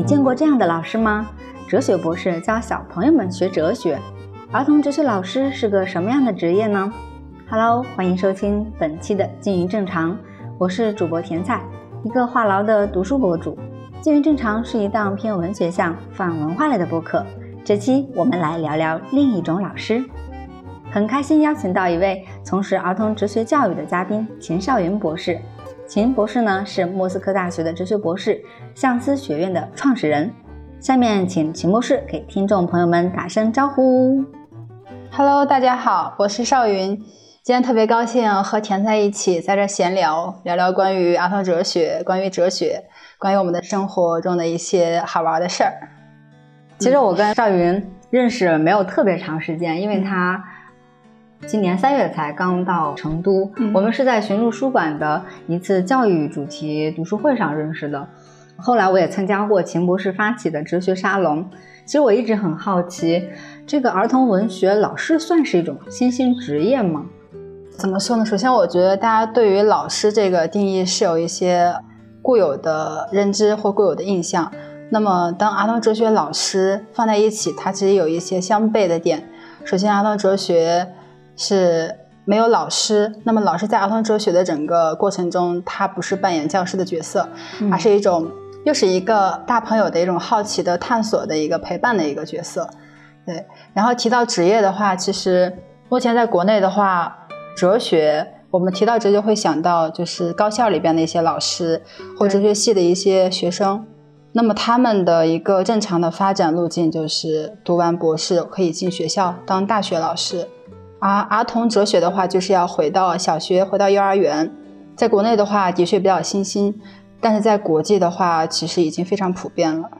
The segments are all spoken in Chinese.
你见过这样的老师吗？哲学博士教小朋友们学哲学，儿童哲学老师是个什么样的职业呢？Hello，欢迎收听本期的《静于正常》，我是主播甜菜，一个话痨的读书博主。《静于正常》是一档偏文学向、泛文化类的播客。这期我们来聊聊另一种老师，很开心邀请到一位从事儿童哲学教育的嘉宾秦少云博士。秦博士呢是莫斯科大学的哲学博士，相思学院的创始人。下面请秦博士给听众朋友们打声招呼。Hello，大家好，我是邵云。今天特别高兴和田在一起在这闲聊，聊聊关于儿童哲学、关于哲学、关于我们的生活中的一些好玩的事儿。其实我跟邵云认识没有特别长时间，因为他。今年三月才刚到成都，我们是在寻路书馆的一次教育主题读书会上认识的。后来我也参加过秦博士发起的哲学沙龙。其实我一直很好奇，这个儿童文学老师算是一种新兴职业吗？怎么说呢？首先，我觉得大家对于老师这个定义是有一些固有的认知或固有的印象。那么，当儿童哲学老师放在一起，它其实有一些相悖的点。首先，儿童哲学。是没有老师，那么老师在儿童哲学的整个过程中，他不是扮演教师的角色，而是一种又是一个大朋友的一种好奇的探索的一个陪伴的一个角色。对，然后提到职业的话，其实目前在国内的话，哲学我们提到哲学会想到就是高校里边的一些老师或哲学系的一些学生，那么他们的一个正常的发展路径就是读完博士可以进学校当大学老师。而儿童哲学的话，就是要回到小学，回到幼儿园。在国内的话，的确比较新兴，但是在国际的话，其实已经非常普遍了。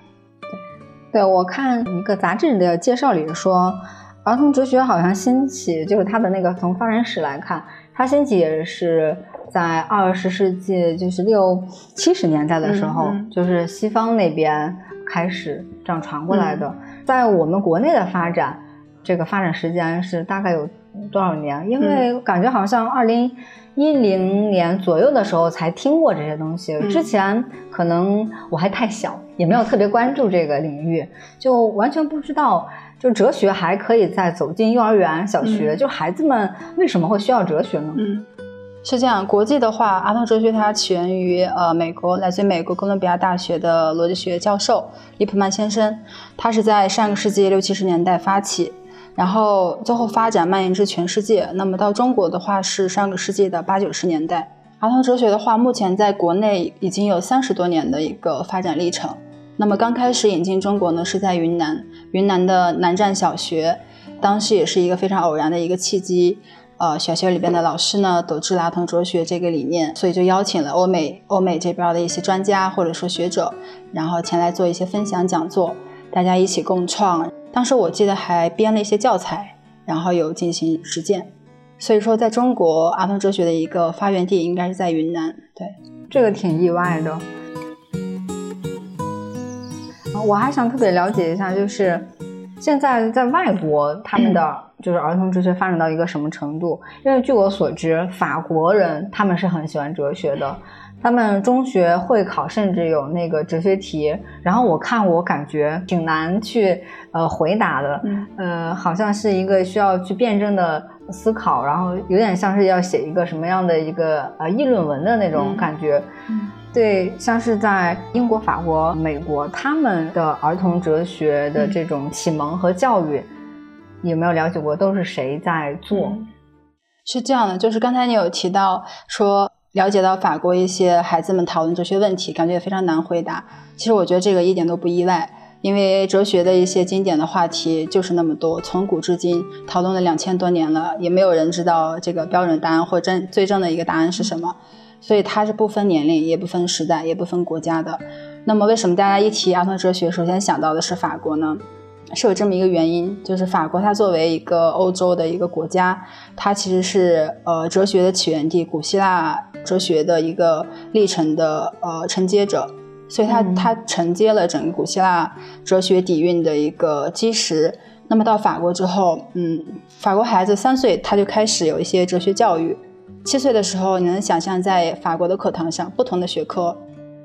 对，我看一个杂志的介绍里说，儿童哲学好像兴起，就是它的那个从发展史来看，它兴起也是在二十世纪，就是六七十年代的时候，就是西方那边开始这样传过来的。在我们国内的发展，这个发展时间是大概有。多少年？因为感觉好像二零一零年左右的时候才听过这些东西，之前可能我还太小，也没有特别关注这个领域，就完全不知道，就哲学还可以再走进幼儿园、小学，就孩子们为什么会需要哲学呢？嗯，是这样。国际的话，儿童哲学它起源于呃美国，来自于美国哥伦比亚大学的逻辑学教授利普曼先生，他是在上个世纪六七十年代发起。然后最后发展蔓延至全世界。那么到中国的话是上个世纪的八九十年代。儿童哲学的话，目前在国内已经有三十多年的一个发展历程。那么刚开始引进中国呢，是在云南，云南的南站小学，当时也是一个非常偶然的一个契机。呃，小学里边的老师呢，得知了儿童哲学这个理念，所以就邀请了欧美欧美这边的一些专家或者说学者，然后前来做一些分享讲座，大家一起共创。当时我记得还编了一些教材，然后有进行实践。所以说，在中国儿童哲学的一个发源地应该是在云南。对，这个挺意外的。我还想特别了解一下，就是现在在外国，他们的 就是儿童哲学发展到一个什么程度？因为据我所知，法国人他们是很喜欢哲学的。他们中学会考甚至有那个哲学题，然后我看我感觉挺难去呃回答的，呃，好像是一个需要去辩证的思考，然后有点像是要写一个什么样的一个呃议论文的那种感觉。对，像是在英国、法国、美国，他们的儿童哲学的这种启蒙和教育，有没有了解过？都是谁在做？是这样的，就是刚才你有提到说。了解到法国一些孩子们讨论哲学问题，感觉也非常难回答。其实我觉得这个一点都不意外，因为哲学的一些经典的话题就是那么多，从古至今讨论了两千多年了，也没有人知道这个标准答案或真最正的一个答案是什么。所以它是不分年龄，也不分时代，也不分国家的。那么为什么大家一提儿童哲学，首先想到的是法国呢？是有这么一个原因，就是法国它作为一个欧洲的一个国家，它其实是呃哲学的起源地，古希腊哲学的一个历程的呃承接者，所以它它承接了整个古希腊哲学底蕴的一个基石。那么到法国之后，嗯，法国孩子三岁他就开始有一些哲学教育，七岁的时候你能想象在法国的课堂上，不同的学科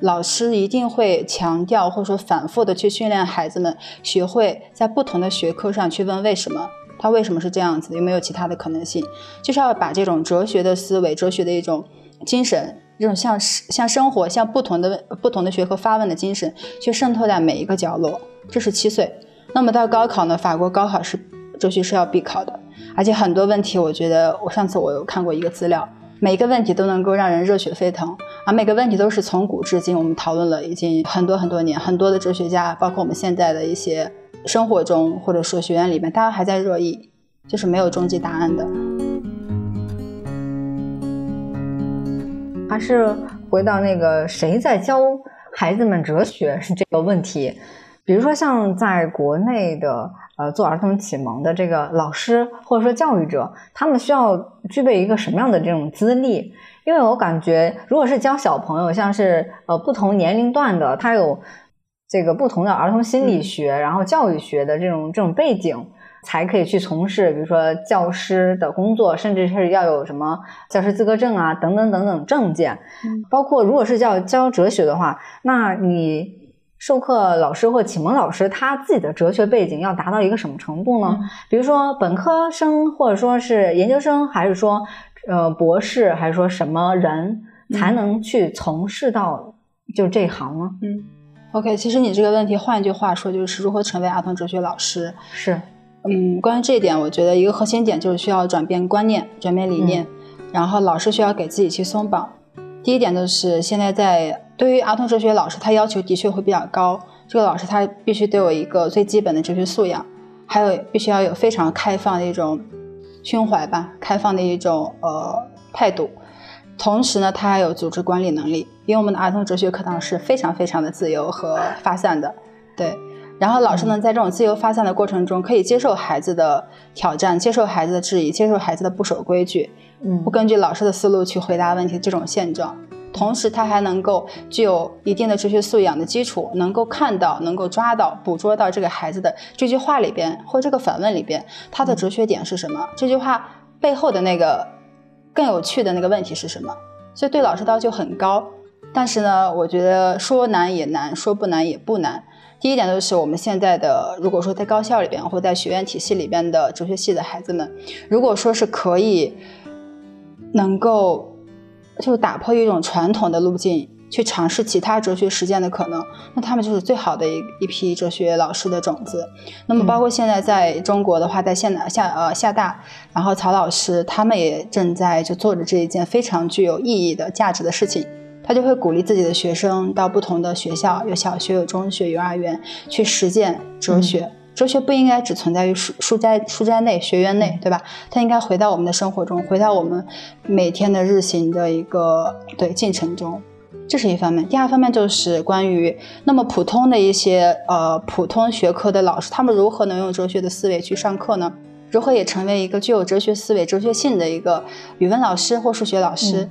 老师一定会强调或者说反复的去训练孩子们学会在不同的学科上去问为什么，他为什么是这样子，有没有其他的可能性，就是要把这种哲学的思维、哲学的一种精神，这种向向生活、向不同的不同的学科发问的精神，去渗透在每一个角落。这是七岁。那么到高考呢？法国高考是哲学是要必考的，而且很多问题，我觉得我上次我有看过一个资料。每一个问题都能够让人热血沸腾，而每个问题都是从古至今我们讨论了已经很多很多年，很多的哲学家，包括我们现在的一些生活中或者说学院里面，大家还在热议，就是没有终极答案的。还是回到那个谁在教孩子们哲学是这个问题，比如说像在国内的。呃，做儿童启蒙的这个老师或者说教育者，他们需要具备一个什么样的这种资历？因为我感觉，如果是教小朋友，像是呃不同年龄段的，他有这个不同的儿童心理学，然后教育学的这种这种背景，才可以去从事，比如说教师的工作，甚至是要有什么教师资格证啊，等等等等证件。包括如果是教教哲学的话，那你。授课老师或启蒙老师，他自己的哲学背景要达到一个什么程度呢？比如说本科生，或者说是研究生，还是说呃博士，还是说什么人才能去从事到就这一行呢？嗯，OK，其实你这个问题，换一句话说，就是如何成为儿童哲学老师？是，嗯，关于这一点，我觉得一个核心点就是需要转变观念，转变理念，然后老师需要给自己去松绑。第一点就是现在在。对于儿童哲学老师，他要求的确会比较高。这个老师他必须得有一个最基本的哲学素养，还有必须要有非常开放的一种胸怀吧，开放的一种呃态度。同时呢，他还有组织管理能力，因为我们的儿童哲学课堂是非常非常的自由和发散的。对，然后老师呢，在这种自由发散的过程中，可以接受孩子的挑战，接受孩子的质疑，接受孩子的不守规矩，嗯，不根据老师的思路去回答问题，这种现状。同时，他还能够具有一定的哲学素养的基础，能够看到、能够抓到、捕捉到这个孩子的这句话里边或这个反问里边，他的哲学点是什么？这句话背后的那个更有趣的那个问题是什么？所以对老师要求很高。但是呢，我觉得说难也难，说不难也不难。第一点就是我们现在的，如果说在高校里边或在学院体系里边的哲学系的孩子们，如果说是可以能够。就打破一种传统的路径，去尝试其他哲学实践的可能，那他们就是最好的一一批哲学老师的种子。那么，包括现在在中国的话，在现大厦呃厦大，然后曹老师他们也正在就做着这一件非常具有意义的价值的事情。他就会鼓励自己的学生到不同的学校，有小学、有中学、幼儿园去实践哲学。哲学不应该只存在于书书斋书斋内学院内，对吧？它应该回到我们的生活中，回到我们每天的日行的一个对进程中，这是一方面。第二方面就是关于那么普通的一些呃普通学科的老师，他们如何能用哲学的思维去上课呢？如何也成为一个具有哲学思维、哲学性的一个语文老师或数学老师？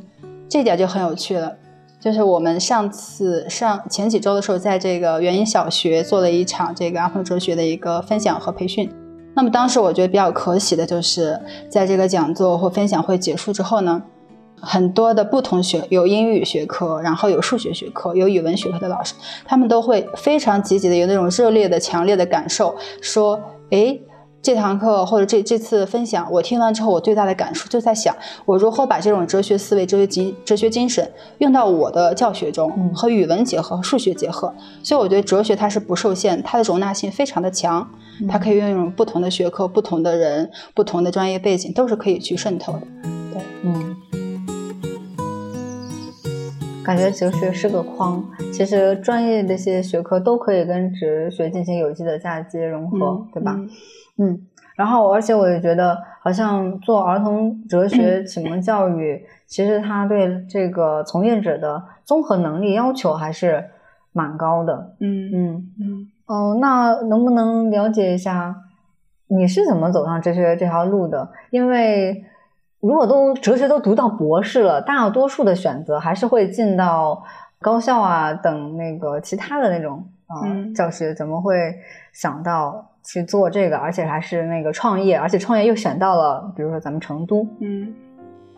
这点就很有趣了。就是我们上次上前几周的时候，在这个元音小学做了一场这个阿童哲学的一个分享和培训。那么当时我觉得比较可喜的就是，在这个讲座或分享会结束之后呢，很多的不同学有英语学科，然后有数学学科，有语文学科的老师，他们都会非常积极的有那种热烈的、强烈的感受，说，哎。这堂课或者这这次分享，我听完之后，我最大的感触就在想，我如何把这种哲学思维、哲学精、哲学精神用到我的教学中，和语文结合、数学结合。所以我觉得哲学它是不受限，它的容纳性非常的强，它可以运用不同的学科、不同的人、不同的专业背景，都是可以去渗透的。对，嗯，感觉哲学是个框，其实专业的一些学科都可以跟哲学进行有机的嫁接融合，对吧？嗯，然后而且我也觉得，好像做儿童哲学启蒙教育，其实他对这个从业者的综合能力要求还是蛮高的。嗯嗯嗯。哦，那能不能了解一下你是怎么走上哲学这条路的？因为如果都哲学都读到博士了，大多数的选择还是会进到高校啊等那个其他的那种啊教学，怎么会想到？去做这个，而且还是那个创业，而且创业又选到了，比如说咱们成都，嗯，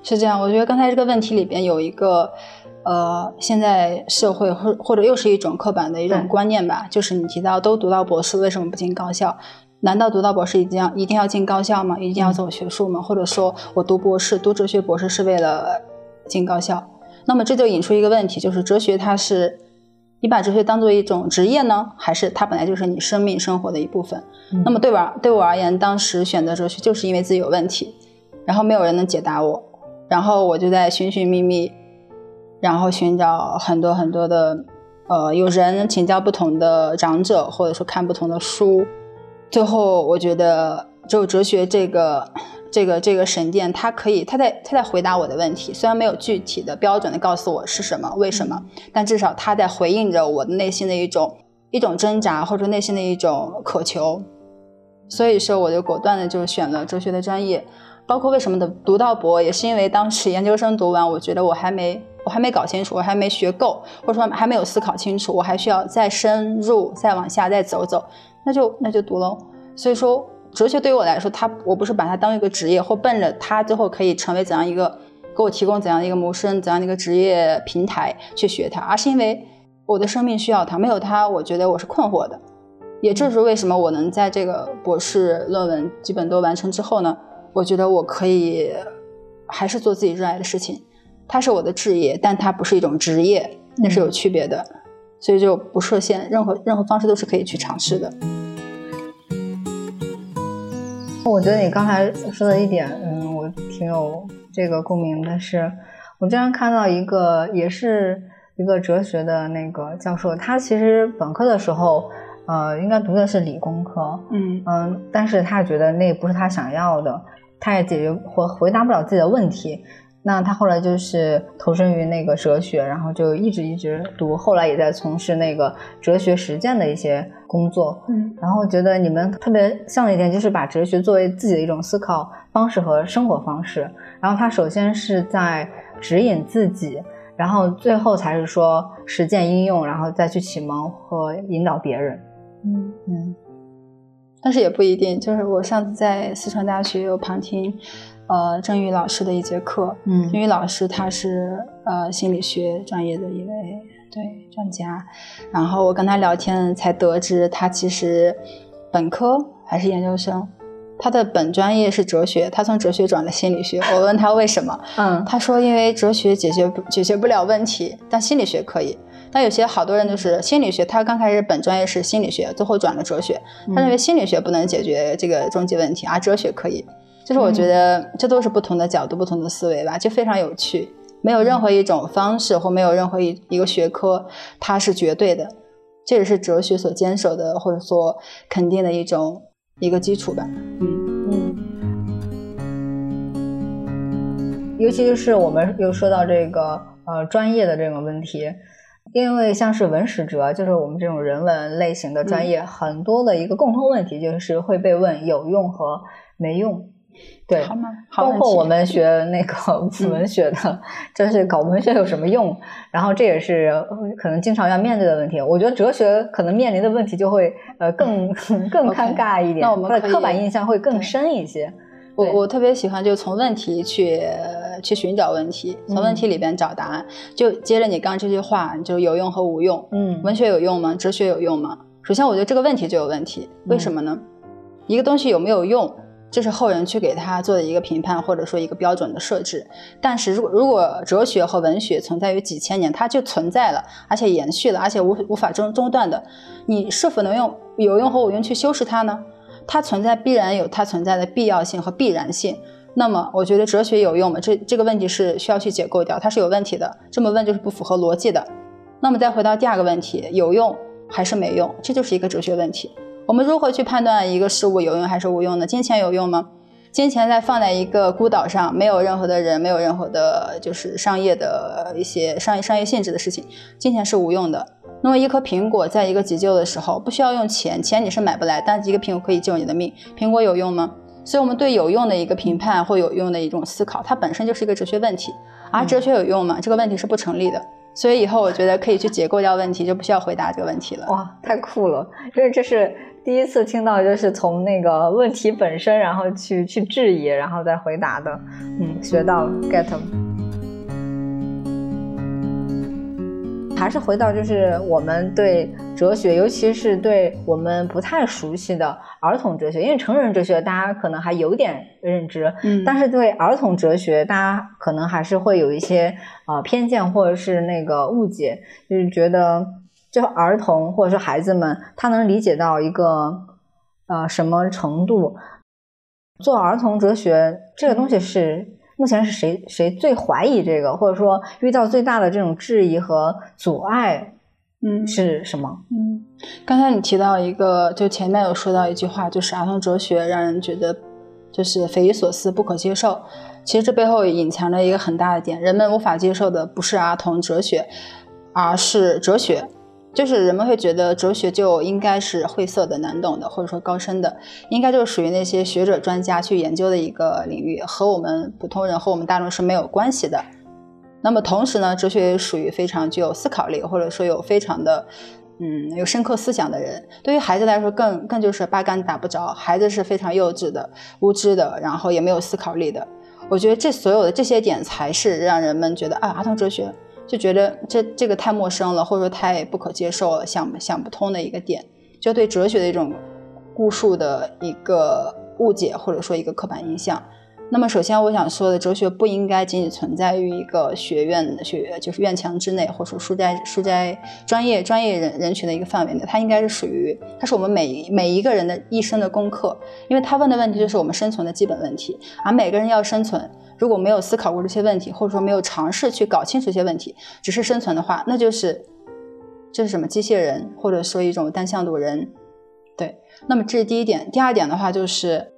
是这样。我觉得刚才这个问题里边有一个，呃，现在社会或或者又是一种刻板的一种观念吧，就是你提到都读到博士，为什么不进高校？难道读到博士一定要一定要进高校吗？一定要走学术吗？或者说我读博士、读哲学博士是为了进高校？那么这就引出一个问题，就是哲学它是，你把哲学当做一种职业呢，还是它本来就是你生命生活的一部分？那么对我对我而言，当时选择哲学就是因为自己有问题，然后没有人能解答我，然后我就在寻寻觅觅。然后寻找很多很多的，呃，有人请教不同的长者，或者说看不同的书，最后我觉得，只有哲学这个这个这个神殿，它可以，它在它在回答我的问题，虽然没有具体的标准的告诉我是什么，为什么，但至少它在回应着我的内心的一种一种挣扎，或者内心的一种渴求，所以说我就果断的就选了哲学的专业，包括为什么的读到博，也是因为当时研究生读完，我觉得我还没。我还没搞清楚，我还没学够，或者说还没有思考清楚，我还需要再深入、再往下、再走走，那就那就读喽。所以说，哲学对于我来说，它我不是把它当一个职业，或奔着它最后可以成为怎样一个给我提供怎样的一个谋生、怎样的一个职业平台去学它，而是因为我的生命需要它，没有它，我觉得我是困惑的。也正是为什么我能在这个博士论文基本都完成之后呢，我觉得我可以还是做自己热爱的事情。它是我的职业，但它不是一种职业，那是有区别的，所以就不设限，任何任何方式都是可以去尝试的。我觉得你刚才说的一点，嗯，我挺有这个共鸣的，是我经常看到一个，也是一个哲学的那个教授，他其实本科的时候，呃，应该读的是理工科，嗯嗯，但是他觉得那不是他想要的，他也解决或回答不了自己的问题。那他后来就是投身于那个哲学，然后就一直一直读，后来也在从事那个哲学实践的一些工作。嗯，然后觉得你们特别像的一点就是把哲学作为自己的一种思考方式和生活方式。然后他首先是在指引自己，然后最后才是说实践应用，然后再去启蒙和引导别人。嗯嗯，但是也不一定，就是我上次在四川大学有旁听。呃，郑宇老师的一节课，嗯，郑宇老师他是呃心理学专业的一位对专家，然后我跟他聊天才得知，他其实本科还是研究生，他的本专业是哲学，他从哲学转了心理学。我问他为什么，嗯，他说因为哲学解决不解决不了问题，但心理学可以。但有些好多人就是心理学，他刚开始本专业是心理学，最后转了哲学，他认为心理学不能解决这个终极问题，而哲学可以。就是我觉得这都是不同的角度、不同的思维吧，就非常有趣。没有任何一种方式或没有任何一一个学科，它是绝对的。这也是哲学所坚守的，或者说肯定的一种一个基础吧。嗯嗯。尤其是我们又说到这个呃专业的这个问题，因为像是文史哲，就是我们这种人文类型的专业，很多的一个共通问题就是会被问有用和没用。对，包括我们学那个文学的，就是搞文学有什么用？然后这也是可能经常要面对的问题。我觉得哲学可能面临的问题就会呃更 更尴尬一点，那我们的刻板印象会更深一些。我我特别喜欢就从问题去去寻找问题，从问题里边找答案。就接着你刚这句话，就有用和无用。嗯，文学有用吗？哲学有用吗？首先，我觉得这个问题就有问题。为什么呢？一个东西有没有用？这是后人去给他做的一个评判，或者说一个标准的设置。但是，如果如果哲学和文学存在于几千年，它就存在了，而且延续了，而且无无法中中断的，你是否能用有用和无用去修饰它呢？它存在必然有它存在的必要性和必然性。那么，我觉得哲学有用吗？这这个问题是需要去解构掉，它是有问题的。这么问就是不符合逻辑的。那么再回到第二个问题，有用还是没用？这就是一个哲学问题。我们如何去判断一个事物有用还是无用呢？金钱有用吗？金钱在放在一个孤岛上，没有任何的人，没有任何的，就是商业的一些商业商业性质的事情，金钱是无用的。那么一颗苹果，在一个急救的时候，不需要用钱，钱你是买不来，但一个苹果可以救你的命，苹果有用吗？所以，我们对有用的一个评判或有用的一种思考，它本身就是一个哲学问题。而哲学有用吗？这个问题是不成立的。所以以后我觉得可以去解构掉问题，就不需要回答这个问题了。哇，太酷了！因为这是第一次听到，就是从那个问题本身，然后去去质疑，然后再回答的。嗯，学到了，get。还是回到就是我们对哲学，尤其是对我们不太熟悉的儿童哲学，因为成人哲学大家可能还有点认知，嗯但是对儿童哲学，大家可能还是会有一些呃偏见或者是那个误解，就是觉得就儿童或者说孩子们，他能理解到一个呃什么程度？做儿童哲学这个东西是目前是谁谁最怀疑这个，或者说遇到最大的这种质疑和阻碍嗯是什么？嗯，刚才你提到一个，就前面有说到一句话，就是儿童哲学让人觉得就是匪夷所思、不可接受。其实这背后隐藏着一个很大的点，人们无法接受的不是儿童哲学，而是哲学。就是人们会觉得哲学就应该是晦涩的、难懂的，或者说高深的，应该就是属于那些学者专家去研究的一个领域，和我们普通人和我们大众是没有关系的。那么同时呢，哲学也属于非常具有思考力，或者说有非常的，嗯，有深刻思想的人。对于孩子来说更，更就是八竿打不着。孩子是非常幼稚的、无知的，然后也没有思考力的。我觉得这所有的这些点，才是让人们觉得啊，儿童哲学就觉得这这个太陌生了，或者说太不可接受了，想想不通的一个点，就对哲学的一种巫术的一个误解，或者说一个刻板印象。那么，首先我想说的，哲学不应该仅仅存在于一个学院的学，就是院墙之内，或者说书斋书斋专业专业人人群的一个范围内，它应该是属于，它是我们每每一个人的一生的功课，因为他问的问题就是我们生存的基本问题，而每个人要生存，如果没有思考过这些问题，或者说没有尝试去搞清楚这些问题，只是生存的话，那就是这是什么机械人，或者说一种单向度人，对。那么这是第一点，第二点的话就是。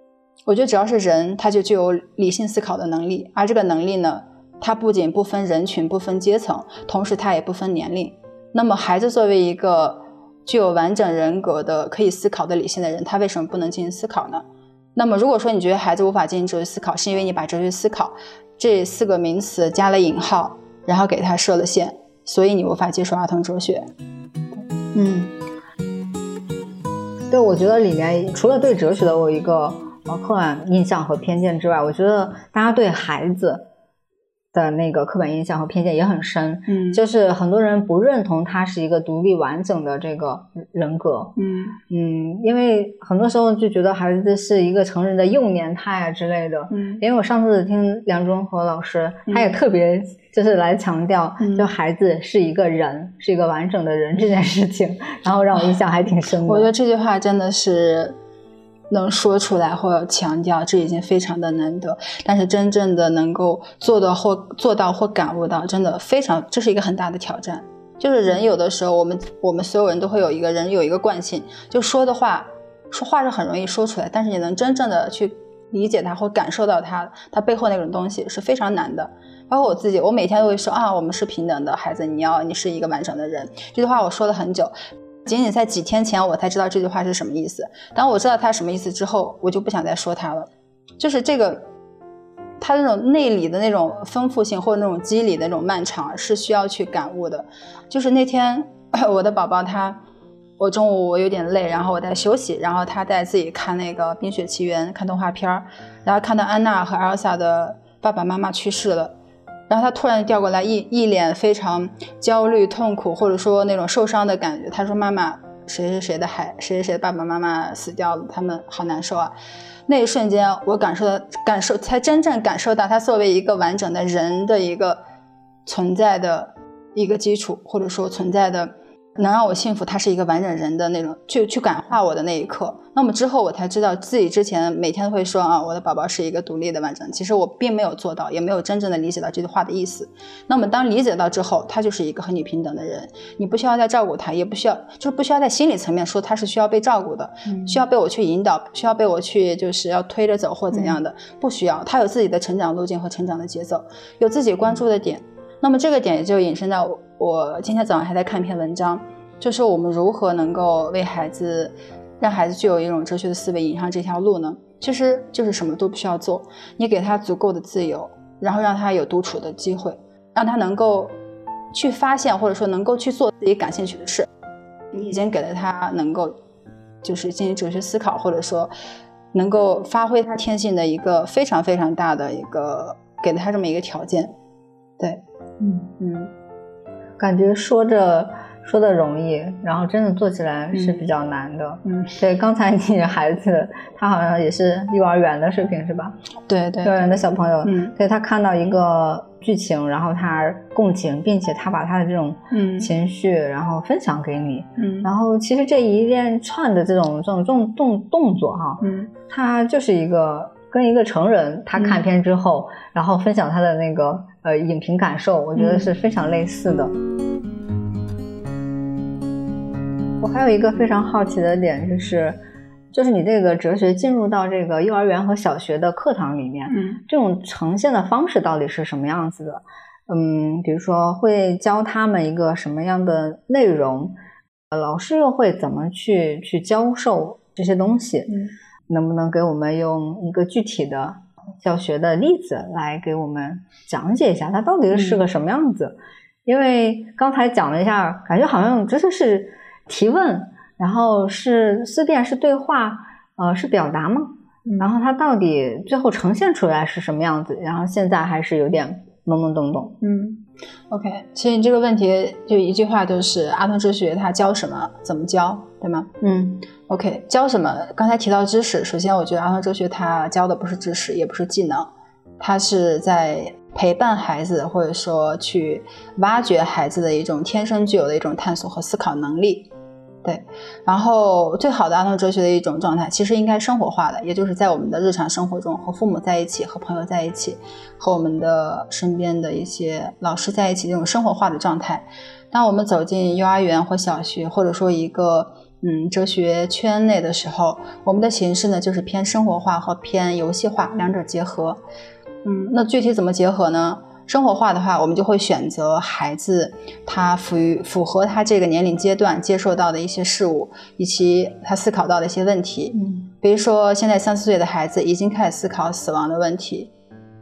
我觉得只要是人，他就具有理性思考的能力，而这个能力呢，它不仅不分人群、不分阶层，同时它也不分年龄。那么，孩子作为一个具有完整人格的、可以思考的理性的人，他为什么不能进行思考呢？那么，如果说你觉得孩子无法进行哲学思考，是因为你把哲学思考这四个名词加了引号，然后给他设了限，所以你无法接受儿童哲学。嗯，对，我觉得里面除了对哲学的我一个呃刻板印象和偏见之外，我觉得大家对孩子的那个刻板印象和偏见也很深。嗯就是很多人不认同他是一个独立完整的这个人格。嗯嗯，因为很多时候就觉得孩子是一个成人的幼年态啊之类的。嗯因为我上次听梁中和老师，他也嗯特别就是来强调，嗯就孩子是一个人，是一个完整的人这件事情，然后让我印象还挺深的。我觉得这句话真的是能说出来或强调，这已经非常的难得。但是真正的能够做到或做到或感悟到，真的非常，这是一个很大的挑战。就是人有的时候，我们我们所有人都会有一个人有一个惯性，就说的话，说话是很容易说出来，但是你能真正的去理解它或感受到它，它背后那种东西是非常难的。包括我自己，我每天都会说啊，我们是平等的，孩子，你要你是一个完整的人。这句话我说了很久，仅仅在几天前我才知道这句话是什么意思。当我知道它什么意思之后，我就不想再说它了。就是这个，它那种内里的那种丰富性或者那种机理的那种漫长，是需要去感悟的。就是那天 我的宝宝他，我中午我有点累，然后我在休息，然后他在自己看那个《冰雪奇缘》看动画片儿，然后看到安娜和艾尔莎的爸爸妈妈去世了。然后他突然调过来，一一脸非常焦虑、痛苦，或者说那种受伤的感觉。他说：“妈妈，谁谁谁的孩，谁谁谁的爸爸妈妈死掉了，他们好难受啊。”那一瞬间，我感受到，感受才真正感受到他作为一个完整的人的一个存在的一个基础，或者说存在的能让我幸福，他是一个完整人的那种，去去感化我的那一刻。那么之后，我才知道自己之前每天都会说啊，我的宝宝是一个独立的完整，其实我并没有做到，也没有真正的理解到这句话的意思。那么当理解到之后，他就是一个和你平等的人，你不需要再照顾他，也不需要，就是不需要在心理层面说他是需要被照顾的，嗯需要被我去引导，需要被我去就是要推着走或怎样的，不需要，他有自己的成长路径和成长的节奏，有自己关注的点。那么这个点也就引申到我我今天早上还在看一篇文章，就是我们如何能够为孩子，让孩子具有一种哲学的思维，引上这条路呢？其实就是什么都不需要做，你给他足够的自由，然后让他有独处的机会，让他能够去发现或者说能够去做自己感兴趣的事。你已经给了他能够就是进行哲学思考，或者说能够发挥他天性的一个非常非常大的一个给了他这么一个条件。对，嗯。嗯感觉说着。说的容易，然后真的做起来是比较难的。嗯，对，刚才你孩子他好像也是幼儿园的水平是吧？对对，幼儿园的小朋友，嗯，对他看到一个剧情，然后他共情，并且他把他的这种情绪，然后分享给你，嗯，然后其实这一连串的这种这种这种动动作哈，嗯，他就是一个跟一个成人他看片之后，然后分享他的那个呃影评感受，我觉得是非常类似的。我还有一个非常好奇的点，就是，就是你这个哲学进入到这个幼儿园和小学的课堂里面，嗯，这种呈现的方式到底是什么样子的？嗯，比如说会教他们一个什么样的内容，老师又会怎么去去教授这些东西？嗯，能不能给我们用一个具体的教学的例子来给我们讲解一下，它到底是个什么样子？因为刚才讲了一下，感觉好像真的是。提问，然后是思辨，是对话，呃，是表达吗？然后它到底最后呈现出来是什么样子？然后现在还是有点懵懵懂懂。嗯，OK，其实你这个问题就一句话，就是阿东哲学它教什么，怎么教，对吗？嗯，OK，教什么？刚才提到知识，首先我觉得阿东哲学它教的不是知识，也不是技能，它是在陪伴孩子，或者说去挖掘孩子的一种天生具有的一种探索和思考能力。对，然后最好的儿童哲学的一种状态，其实应该生活化的，也就是在我们的日常生活中，和父母在一起，和朋友在一起，和我们的身边的一些老师在一起，这种生活化的状态。当我们走进幼儿园或小学，或者说一个嗯哲学圈内的时候，我们的形式呢，就是偏生活化和偏游戏化两者结合。嗯，那具体怎么结合呢？生活化的话，我们就会选择孩子他符于符合他这个年龄阶段接受到的一些事物，以及他思考到的一些问题。嗯，比如说现在三四岁的孩子已经开始思考死亡的问题，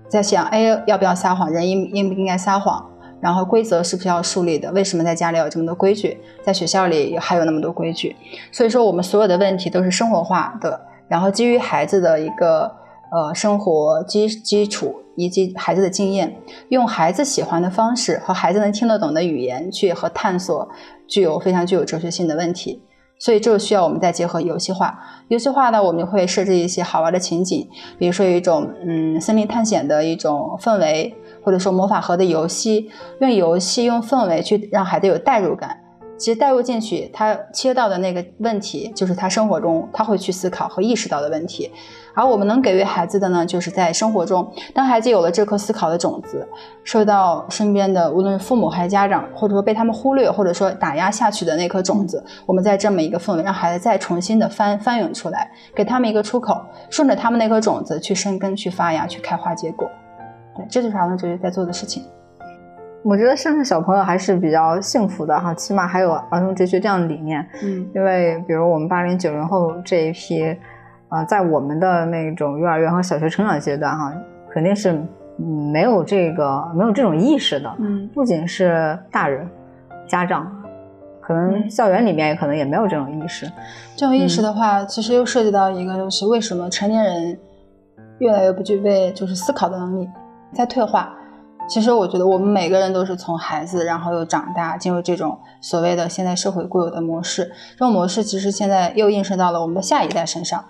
在想：哎，要不要撒谎？人应应不应该撒谎？然后规则是不是要树立的？为什么在家里有这么多规矩？在学校里还有那么多规矩？所以说，我们所有的问题都是生活化的，然后基于孩子的一个呃生活基基础。以及孩子的经验，用孩子喜欢的方式和孩子能听得懂的语言去和探索具有非常具有哲学性的问题，所以这个需要我们再结合游戏化。游戏化呢，我们会设置一些好玩的情景，比如说有一种嗯森林探险的一种氛围，或者说魔法盒的游戏，用游戏用氛围去让孩子有代入感。其实带入进去，他切到的那个问题，就是他生活中他会去思考和意识到的问题。而我们能给予孩子的呢，就是在生活中，当孩子有了这颗思考的种子，受到身边的无论是父母还是家长，或者说被他们忽略或者说打压下去的那颗种子，我们在这么一个氛围，让孩子再重新的翻翻涌出来，给他们一个出口，顺着他们那颗种子去生根、去发芽、去开花结果。对，这就是儿童哲学在做的事情。我觉得现在小朋友还是比较幸福的哈，起码还有儿童哲学这样的理念。嗯，因为比如我们八零九零后这一批，呃，在我们的那种幼儿园和小学成长阶段哈，肯定是没有这个没有这种意识的。嗯，不仅是大人、家长，可能校园里面也可能也没有这种意识。这种意识的话，其实又涉及到一个，就是为什么成年人越来越不具备就是思考的能力，在退化。其实我觉得我们每个人都是从孩子，然后又长大，进入这种所谓的现在社会固有的模式。这种模式其实现在又映射到了我们的下一代身上。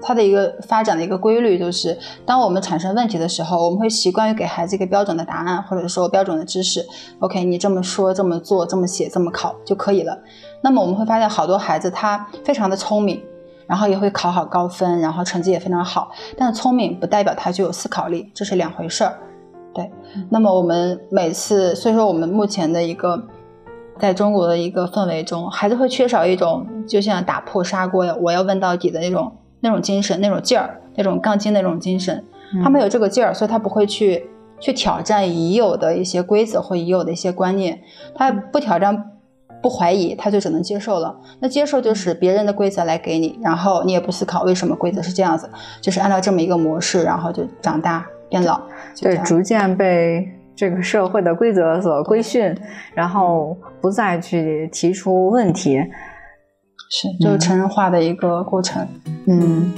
它的一个发展的一个规律就是，当我们产生问题的时候，我们会习惯于给孩子一个标准的答案，或者说标准的知识。OK，你这么说、这么做、这么写、这么考就可以了。那么我们会发现，好多孩子他非常的聪明，然后也会考好高分，然后成绩也非常好。但聪明不代表他就有思考力，这是两回事儿。对，那么我们每次，所以说我们目前的一个，在中国的一个氛围中，孩子会缺少一种就像打破砂锅呀，我要问到底的那种那种精神、那种劲儿、那种杠精那种精神。他没有这个劲儿，所以他不会去去挑战已有的一些规则或已有的一些观念。他不挑战、不怀疑，他就只能接受了。那接受就是别人的规则来给你，然后你也不思考为什么规则是这样子，就是按照这么一个模式，然后就长大。变老，对，逐渐被这个社会的规则所规训，然后不再去提出问题，是，就是成人化的一个过程。嗯。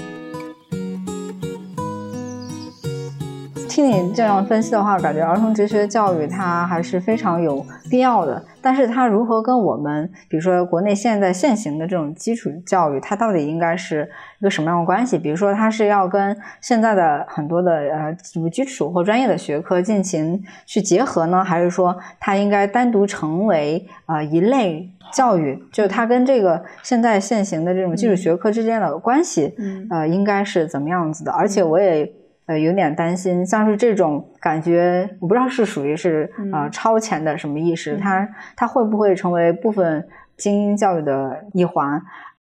听你这样分析的话，感觉儿童哲学教育它还是非常有必要的。但是它如何跟我们，比如说国内现在现行的这种基础教育，它到底应该是一个什么样的关系？比如说，它是要跟现在的很多的呃什么基础或专业的学科进行去结合呢，还是说它应该单独成为呃一类教育？就是它跟这个现在现行的这种基础学科之间的关系，呃，应该是怎么样子的？而且我也。呃，有点担心，像是这种感觉，我不知道是属于是呃超前的什么意识，它它会不会成为部分精英教育的一环？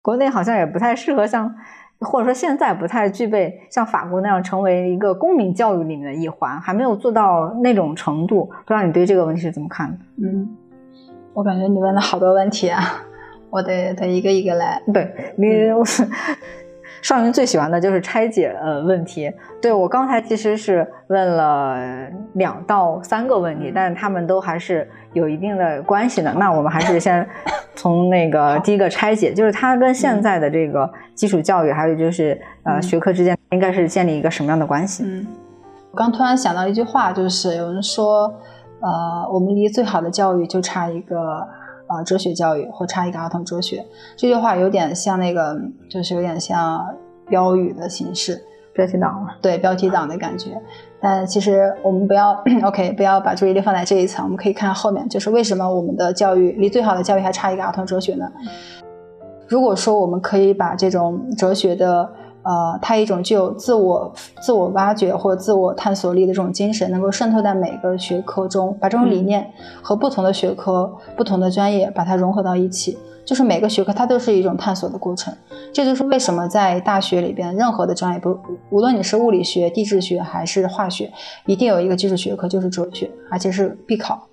国内好像也不太适合像，或者说现在不太具备像法国那样成为一个公民教育里面的一环，还没有做到那种程度。不知道你对这个问题是怎么看的？嗯，我感觉你问了好多问题啊，我得得一个一个来。对你。少云最喜欢的就是拆解呃问题，对我刚才其实是问了两到三个问题，但是他们都还是有一定的关系的。那我们还是先从那个第一个拆解，就是它跟现在的这个基础教育，还有就是呃学科之间应该是建立一个什么样的关系？嗯，我刚突然想到一句话，就是有人说，呃，我们离最好的教育就差一个。啊，哲学教育或差一个儿童哲学，这句话有点像那个，就是有点像标语的形式，标题党对，标题党的感觉。但其实我们不要，OK，不要把注意力放在这一层，我们可以看后面，就是为什么我们的教育离最好的教育还差一个儿童哲学呢？如果说我们可以把这种哲学的。呃，它一种具有自我、自我挖掘或自我探索力的这种精神，能够渗透在每个学科中，把这种理念和不同的学科、不同的专业把它融合到一起，就是每个学科它都是一种探索的过程。这就是为什么在大学里边，任何的专业，不无论你是物理学、地质学还是化学，一定有一个基础学科就是哲学，而且是必考。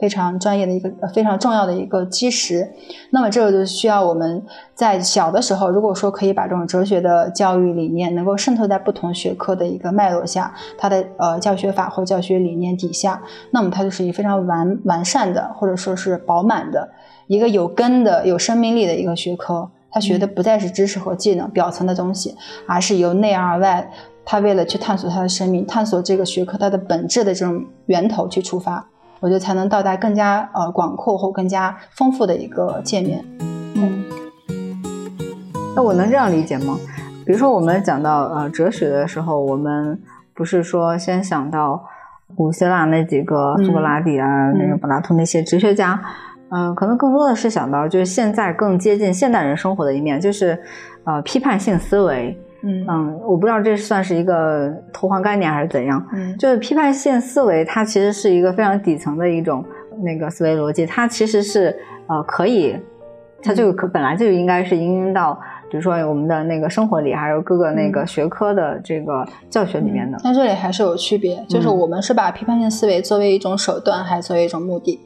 非常专业的一个非常重要的一个基石，那么这个就需要我们在小的时候，如果说可以把这种哲学的教育理念能够渗透在不同学科的一个脉络下，它的呃教学法或教学理念底下，那么它就是一非常完完善的或者说是饱满的一个有根的有生命力的一个学科。它学的不再是知识和技能表层的东西，而是由内而外，它为了去探索它的生命，探索这个学科它的本质的这种源头去出发。我觉得才能到达更加呃广阔或更加丰富的一个界面。嗯，那我能这样理解吗？比如说我们讲到呃哲学的时候，我们不是说先想到古希腊那几个苏格拉底啊，那个柏拉图那些哲学家，嗯，可能更多的是想到就是现在更接近现代人生活的一面，就是呃批判性思维。嗯嗯，我不知道这算是一个偷换概念还是怎样。嗯，就是批判性思维，它其实是一个非常底层的一种那个思维逻辑，它其实是呃可以，它就可本来就应该是应用到，比如说我们的那个生活里，还有各个那个学科的这个教学里面的。但这里还是有区别，就是我们是把批判性思维作为一种手段，还是作为一种目的？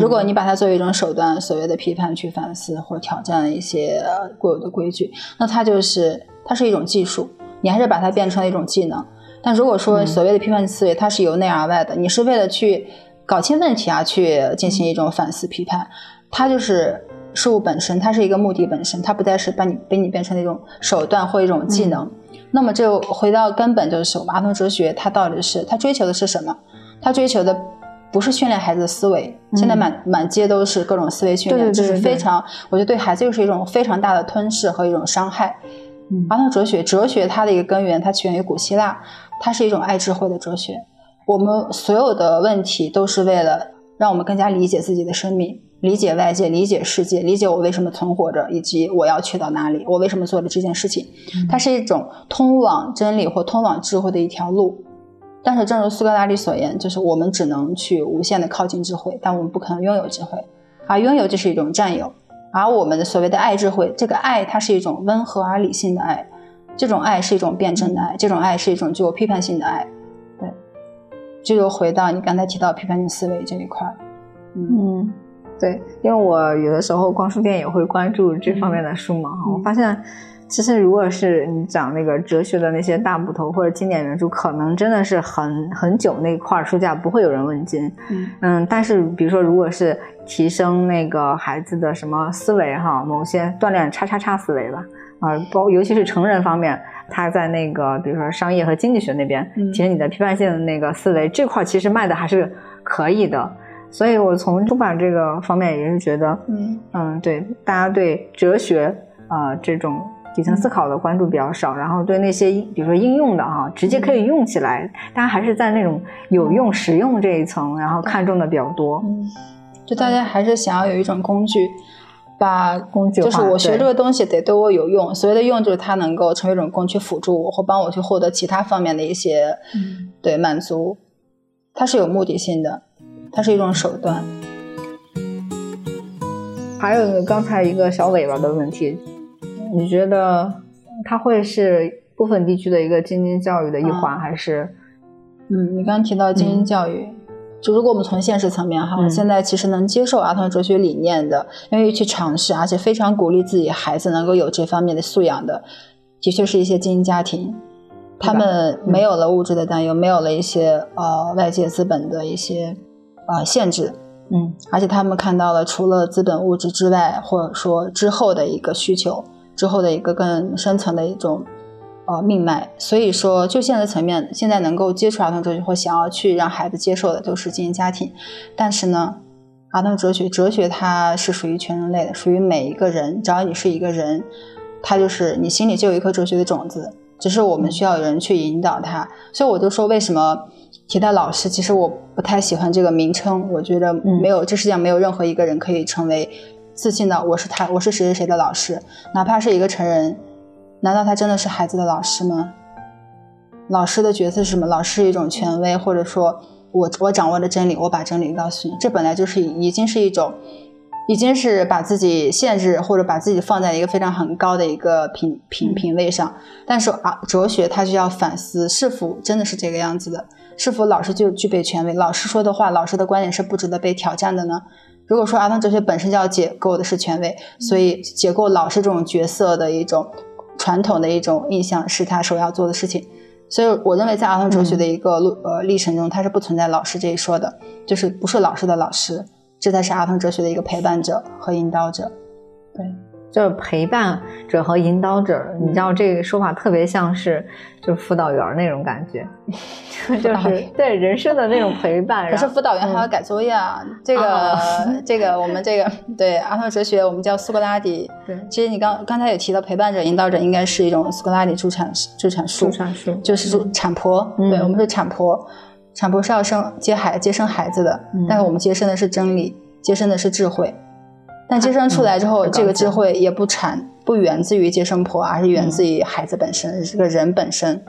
如果你把它作为一种手段，所谓的批判去反思或挑战一些固有的规矩，那它就是。它是一种技术，你还是把它变成了一种技能。但如果说所谓的批判性思维，它是由内而外的，你是为了去搞清问题啊去进行一种反思批判，它就是事物本身，它是一个目的本身，它不再是把你被你变成那种手段或一种技能。那么就回到根本，就是儿童哲学，它到底是它追求的是什么？它追求的不是训练孩子的思维，现在满满街都是各种思维训练，这是非常，我觉得对孩子又是一种非常大的吞噬和一种伤害。儿童哲学，哲学它的一个根源，它起源于古希腊，它是一种爱智慧的哲学。我们所有的问题都是为了让我们更加理解自己的生命，理解外界，理解世界，理解我为什么存活着，以及我要去到哪里，我为什么做了这件事情。它是一种通往真理或通往智慧的一条路。但是，正如苏格拉底所言，就是我们只能去无限的靠近智慧，但我们不可能拥有智慧，而拥有就是一种占有。而我们的所谓的爱智慧，这个爱它是一种温和而理性的爱，这种爱是一种辩证的爱，这种爱是一种具有批判性的爱。对，这就回到你刚才提到批判性思维这一块。嗯，对，因为我有的时候逛书店也会关注这方面的书嘛，我发现。其实，如果是你讲那个哲学的那些大部头或者经典原著，可能真的是很很久那块书架不会有人问津。嗯嗯，但是比如说，如果是提升那个孩子的什么思维哈，某些锻炼叉叉叉思维吧，啊，包尤其是成人方面，他在那个比如说商业和经济学那边，嗯其实你的批判性的那个思维这块儿其实卖的还是可以的。所以我从出版这个方面也是觉得，嗯。嗯，对，大家对哲学啊、呃这种底层思考的关注比较少，然后对那些比如说应用的哈、直接可以用起来，大家还是在那种有用、实用这一层，然后看重的比较多。嗯，就大家还是想要有一种工具，把工具就是我学这个东西得对我有用，所谓的用就是它能够成为一种工具辅助我，或帮我去获得其他方面的一些、嗯。对满足，它是有目的性的，它是一种手段。还有一个刚才一个小尾巴的问题，你觉得它会是部分地区的一个精英教育的一环，啊还是？嗯，你刚刚提到精英教育，就如果我们从现实层面哈，嗯。现在其实能接受儿童哲学理念的，愿意去尝试，而且非常鼓励自己孩子能够有这方面的素养的，的确是一些精英家庭。他们没有了物质的担忧，没有了一些呃外界资本的一些呃限制，嗯而且他们看到了除了资本物质之外，或者说之后的一个需求，之后的一个更深层的一种呃命脉。所以说，就现实层面，现在能够接触儿童哲学或想要去让孩子接受的都是精英家庭。但是呢，儿童哲学，哲学它是属于全人类的，属于每一个人，只要你是一个人，它就是你心里就有一颗哲学的种子，只是我们需要有人去引导它。所以我就说，为什么提到老师，其实我不太喜欢这个名称，我觉得没有、这世界上没有任何一个人可以成为自信的我是他，我是谁谁谁的老师，哪怕是一个成人，难道他真的是孩子的老师吗？老师的角色是什么？老师是一种权威，或者说我我掌握了真理，我把真理告诉你，这本来就是已经是一种，已经是把自己限制或者把自己放在一个非常很高的一个品品品位上。但是啊，哲学它就要反思是否真的是这个样子的，是否老师就具备权威？老师说的话，老师的观点是不值得被挑战的呢？如果说儿童哲学本身就要解构的是权威，所以解构老师这种角色的一种传统的一种印象是他首要做的事情。所以我认为，在儿童哲学的一个路、呃历程中，它是不存在老师这一说的，就是不是老师的老师，这才是儿童哲学的一个陪伴者和引导者。对，就是陪伴者和引导者，你知道这个说法特别像是就是辅导员那种感觉，就是对人生的那种陪伴。可是辅导员还要改作业啊，这个、啊这个我们这个对阿特哲学我们叫苏格拉底。对其实你刚刚才也提到，陪伴者、引导者应该是一种苏格拉底助产助产术助，产术就是助产婆。嗯对我们是产婆，产婆是要生接孩接生孩子的，嗯但是我们接生的是真理，接生的是智慧。但接生出来之后，嗯这个智慧也不产不源自于接生婆，而是源自于孩子本身，这个人本身。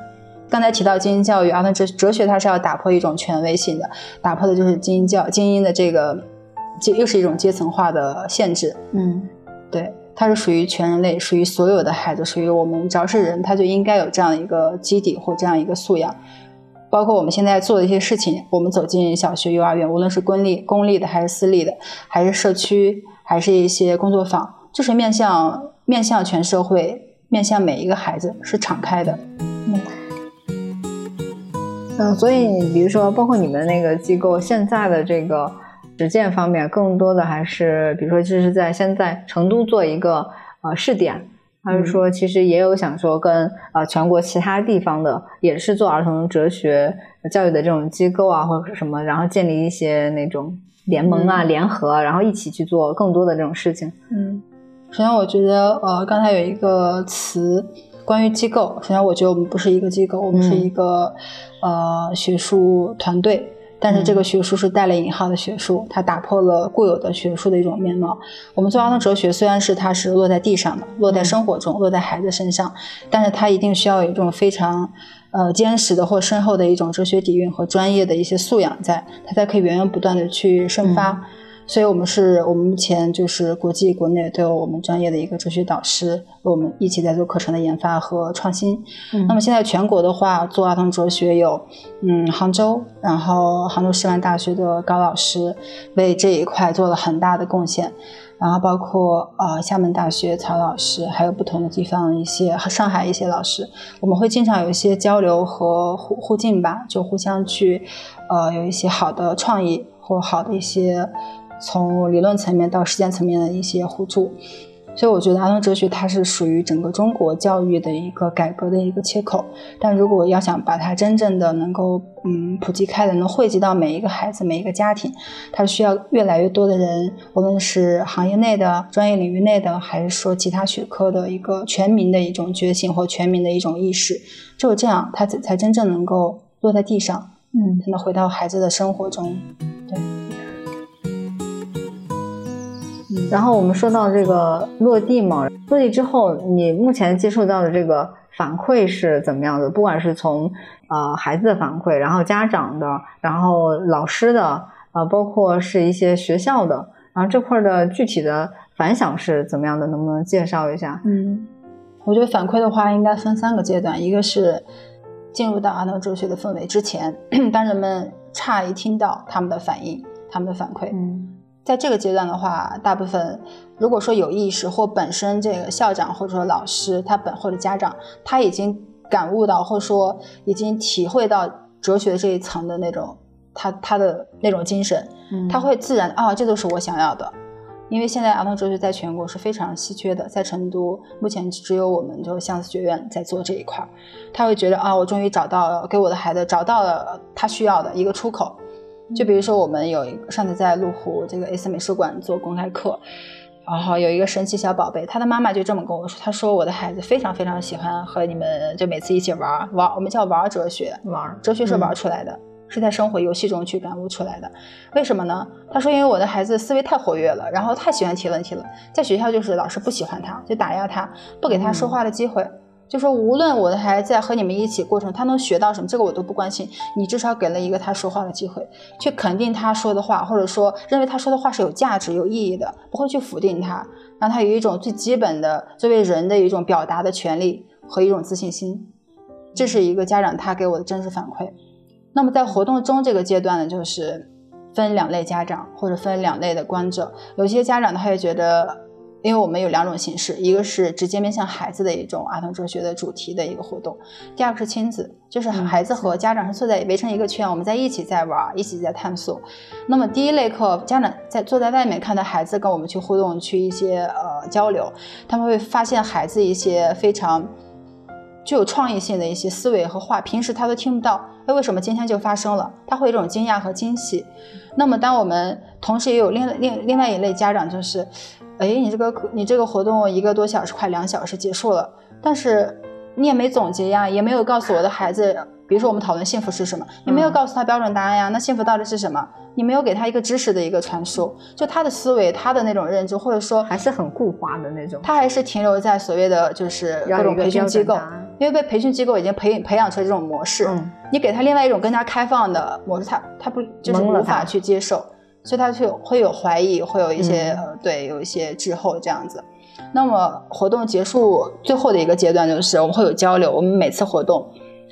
刚才提到精英教育，儿童哲哲学它是要打破一种权威性的，打破的就是精英教精英的这个，这又是一种阶层化的限制。嗯对，它是属于全人类，属于所有的孩子，属于我们只要是人，他就应该有这样的一个基底或这样一个素养。包括我们现在做的一些事情，我们走进小学、幼儿园，无论是公立、公立的还是私立的，还是社区，还是一些工作坊，就是面向面向全社会，面向每一个孩子，是敞开的。嗯，所以你比如说，包括你们那个机构现在的这个实践方面，更多的还是比如说，就是在现在成都做一个呃试点，还是说其实也有想说跟呃全国其他地方的也是做儿童哲学教育的这种机构啊，或者是什么，然后建立一些那种联盟啊、联合，然后一起去做更多的这种事情。嗯，首先我觉得，呃，刚才有一个词关于机构，首先我觉得我们不是一个机构，我们是一个、呃学术团队。但是这个学术是带了引号的学术，它打破了固有的学术的一种面貌。我们做儿童哲学，虽然是它是落在地上的，落在生活中，落在孩子身上，但是它一定需要有一种非常呃坚实的或深厚的一种哲学底蕴和专业的一些素养在，它才可以源源不断的去生发。所以，我们是我们目前就是国际、国内都有我们专业的一个哲学导师，为我们一起在做课程的研发和创新。嗯那么现在全国的话，做儿童哲学有，嗯，杭州，然后杭州师范大学的高老师为这一块做了很大的贡献，然后包括呃厦门大学曹老师，还有不同的地方一些上海一些老师，我们会经常有一些交流和互互进吧，就互相去呃有一些好的创意或好的一些从理论层面到实践层面的一些互助。所以我觉得儿童哲学它是属于整个中国教育的一个改革的一个切口。但如果要想把它真正的能够嗯普及开来，能惠及到每一个孩子、每一个家庭，它需要越来越多的人，无论是行业内的、专业领域内的，还是说其他学科的一个全民的一种觉醒或全民的一种意识，只有这样，它才才真正能够落在地上，嗯，才能回到孩子的生活中。然后我们说到这个落地嘛，落地之后，你目前接触到的这个反馈是怎么样的？不管是从呃孩子的反馈，然后家长的，然后老师的，呃，包括是一些学校的，然后这块的具体的反响是怎么样的？能不能介绍一下？嗯，我觉得反馈的话应该分三个阶段，一个是进入到阿诺哲学的氛围之前，当人们诧异听到他们的反应、他们的反馈。嗯。在这个阶段的话，大部分如果说有意识或本身这个校长或者说老师他本或者家长他已经感悟到或者说已经体会到哲学这一层的那种他他的那种精神，他会自然啊，这都是我想要的。因为现在儿童哲学在全国是非常稀缺的，在成都目前只有我们就是相思学院在做这一块儿，他会觉得啊，我终于找到了给我的孩子找到了他需要的一个出口。就比如说，我们有一上次在麓湖这个 A 四美术馆做公开课，然后有一个神奇小宝贝，他的妈妈就这么跟我说：“他说我的孩子非常非常喜欢和你们就每次一起玩玩，我们叫玩哲学，玩哲学是玩出来的，是在生活游戏中去感悟出来的。为什么呢？他说因为我的孩子思维太活跃了，然后太喜欢提问题了，在学校就是老师不喜欢他，就打压他，不给他说话的机会。”就说无论我的孩子在和你们一起过程，他能学到什么，这个我都不关心。你至少给了一个他说话的机会，去肯定他说的话，或者说认为他说的话是有价值、有意义的，不会去否定他，让他有一种最基本的作为人的一种表达的权利和一种自信心。这是一个家长他给我的真实反馈。那么在活动中这个阶段呢，就是分两类家长或者分两类的观者，有些家长他会觉得。因为我们有两种形式，一个是直接面向孩子的一种儿童哲学的主题的一个活动，第二个是亲子，就是孩子和家长是坐在围成一个圈，我们在一起在玩，一起在探索。那么第一类课，家长在坐在外面看到孩子跟我们去互动，去一些呃交流，他们会发现孩子一些非常具有创意性的一些思维和话，平时他都听不到，那为什么今天就发生了？他会有一种惊讶和惊喜。那么当我们同时也有另另另外一类家长就是。哎，你这个你这个活动一个多小时，快两小时结束了，但是你也没总结呀，也没有告诉我的孩子，比如说我们讨论幸福是什么，你没有告诉他标准答案呀，那幸福到底是什么？你没有给他一个知识的一个传输，就他的思维，他的那种认知，或者说还是很固化的那种，他还是停留在所谓的就是各种培训机构，因为被培训机构已经培培养出来这种模式，你给他另外一种更加开放的模式，他他不就是无法去接受。所以他就会有怀疑，会有一些呃，对，有一些滞后这样子。那么活动结束最后的一个阶段就是我们会有交流，我们每次活动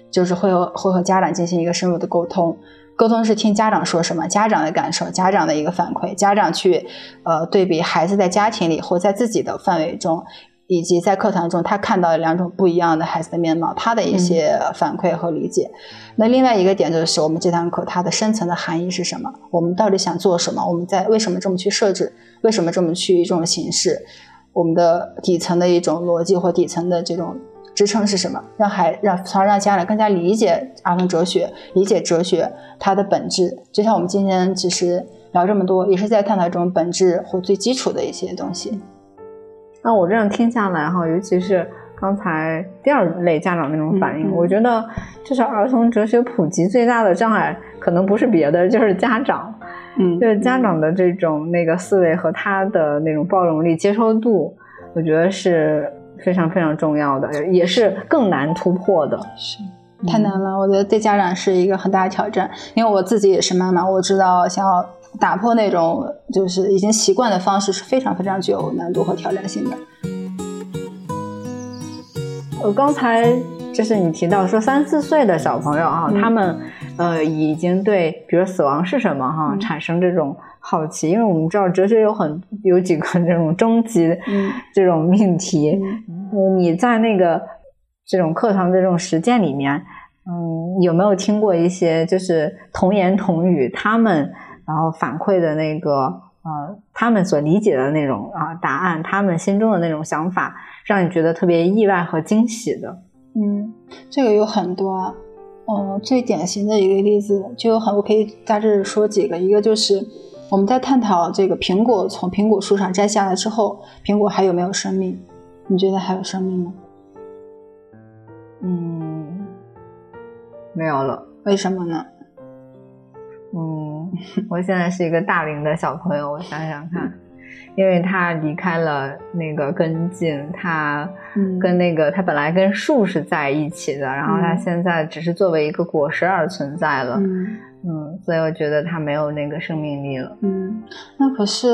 就是会和会和家长进行一个深入的沟通，沟通是听家长说什么，家长的感受，家长的一个反馈，家长去呃对比孩子在家庭里或在自己的范围中。以及在课堂中，他看到两种不一样的孩子的面貌，他的一些反馈和理解。那另外一个点就是，我们这堂课它的深层的含义是什么？我们到底想做什么？我们在为什么这么去设置？为什么这么去一种形式？我们的底层的一种逻辑或底层的这种支撑是什么？让孩让从而让家长更加理解儿童哲学，理解哲学它的本质。就像我们今天其实聊这么多，也是在探讨这种本质或最基础的一些东西。那我这样听下来哈，尤其是刚才第二类家长那种反应，我觉得就是儿童哲学普及最大的障碍，可能不是别的，就是家长，嗯，就是家长的这种那个思维和他的那种包容力、接受度，我觉得是非常非常重要的，也是更难突破的。是，太难了，我觉得对家长是一个很大的挑战，因为我自己也是妈妈，我知道想要。打破那种就是已经习惯的方式是非常非常具有难度和挑战性的。呃，刚才就是你提到说三四岁的小朋友啊，他们呃已经对比如死亡是什么哈产生这种好奇，因为我们知道哲学有很有几个这种终极这种命题。你在那个这种课堂的这种实践里面，嗯，有没有听过一些就是童言童语他们？然后反馈的那个呃他们所理解的那种啊答案，他们心中的那种想法，让你觉得特别意外和惊喜的？嗯，这个有很多。嗯，最典型的一个例子就有很，我可以大致说几个。一个就是我们在探讨这个苹果从苹果树上摘下来之后，苹果还有没有生命？你觉得还有生命吗？嗯，没有了。为什么呢？嗯，我现在是一个大龄的小朋友，我想想看。因为他离开了那个根茎，他跟那个他本来跟树是在一起的，然后他现在只是作为一个果实而存在了，嗯，所以我觉得他没有那个生命力了。嗯，那可是，